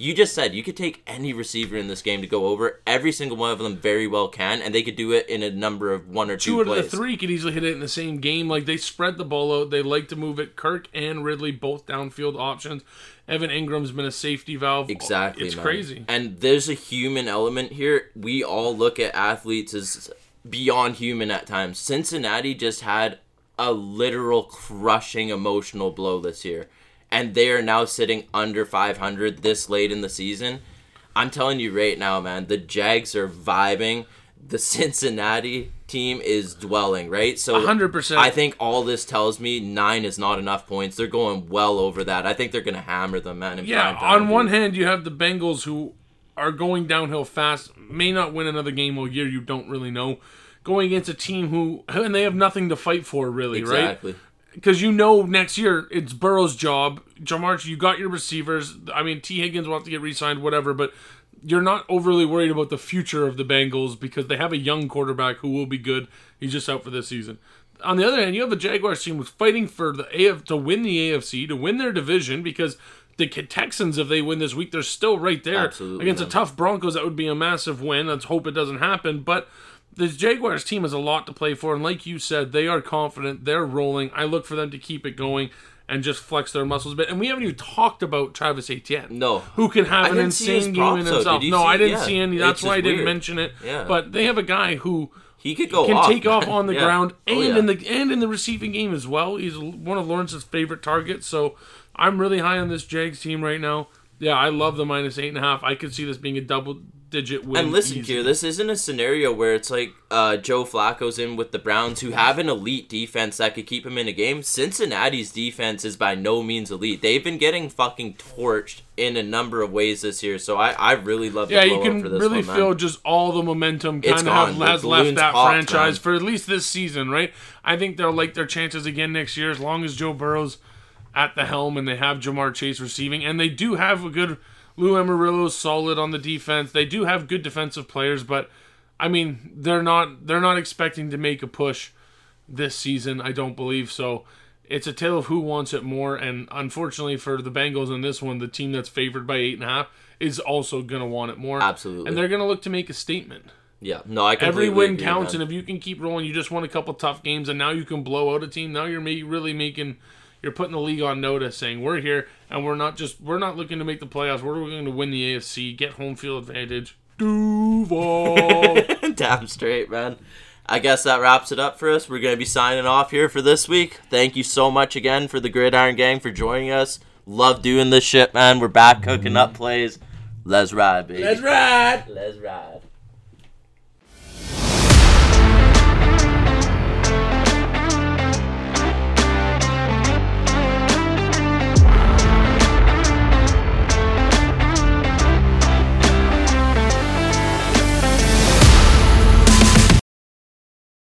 you just said you could take any receiver in this game to go over. Every single one of them very well can, and they could do it in a number of one or two, Two out plays. of the three could easily hit it in the same game. Like they spread the ball out. They like to move it. Kirk and Ridley both downfield options. Evan Engram's been a safety valve. Exactly. It's man. crazy. And there's a human element here. We all look at athletes as beyond human at times. Cincinnati just had a literal crushing emotional blow this year. And they are now sitting under 500 this late in the season. I'm telling you right now, man, the Jags are vibing. The Cincinnati team is dwelling, right? So 100%. I think all this tells me nine is not enough points. They're going well over that. I think they're going to hammer them, man. in Yeah, on one hand, you have the Bengals who are going downhill fast, may not win another game all year, you don't really know. Going against a team who, and they have nothing to fight for, really, right? Exactly. Because you know next year it's Burrow's job. Ja'Marr, you got your receivers. I mean, Tee Higgins will have to get re signed, whatever, but you're not overly worried about the future of the Bengals because they have a young quarterback who will be good. He's just out for this season. On the other hand, you have a Jaguars team who's fighting for the AF to win the AFC, to win their division because the Texans, if they win this week, they're still right there Absolutely, against man. a tough Broncos. That would be a massive win. Let's hope it doesn't happen, but. This Jaguars team has a lot to play for, and like you said, they are confident. They're rolling. I look for them to keep it going and just flex their muscles a bit. And we haven't even talked about Travis Etienne. No. Who can have I an didn't see his insane game in himself. No, see- I didn't yeah. see any. That's why I didn't weird. mention it. Yeah. But they have a guy who He could go can off, take off on the Yeah. ground Oh, and yeah. in the and in the receiving game as well. He's one of Lawrence's favorite targets. So I'm really high on this Jags team right now. Yeah, I love the minus eight and a half. I could see this being a double digit win. And listen, easy. here, this isn't a scenario where it's like uh, Joe Flacco's in with the Browns, who have an elite defense that could keep him in a game. Cincinnati's defense is by no means elite. They've been getting fucking torched in a number of ways this year, so I, I really love the Yeah, you can for this really one, feel just all the momentum It's kind of have, gone. The has left that popped, franchise man. for at least this season, right? I think they'll like their chances again next year as long as Joe Burrow's at the helm and they have Ja'Marr Chase receiving, and they do have a good Lou Anarumo's solid on the defense. They do have good defensive players, but I mean they're not they're not expecting to make a push this season. I don't believe so. It's a tale of who wants it more, and unfortunately for the Bengals in this one, the team that's favored by eight and a half is also going to want it more. Absolutely. And they're going to look to make a statement. Yeah, no, I can. Every win counts, and if you can keep rolling, you just won a couple tough games, and now you can blow out a team. Now you're really making, you're putting the league on notice, saying we're here, and we're not just, we're not looking to make the playoffs. We're looking to win the AFC, get home field advantage. Duval. Damn straight, man. I guess that wraps it up for us. We're going to be signing off here for this week. Thank you so much again for the Gridiron Gang for joining us. Love doing this shit, man. We're back cooking up plays. Let's ride, baby. Let's ride. Let's ride.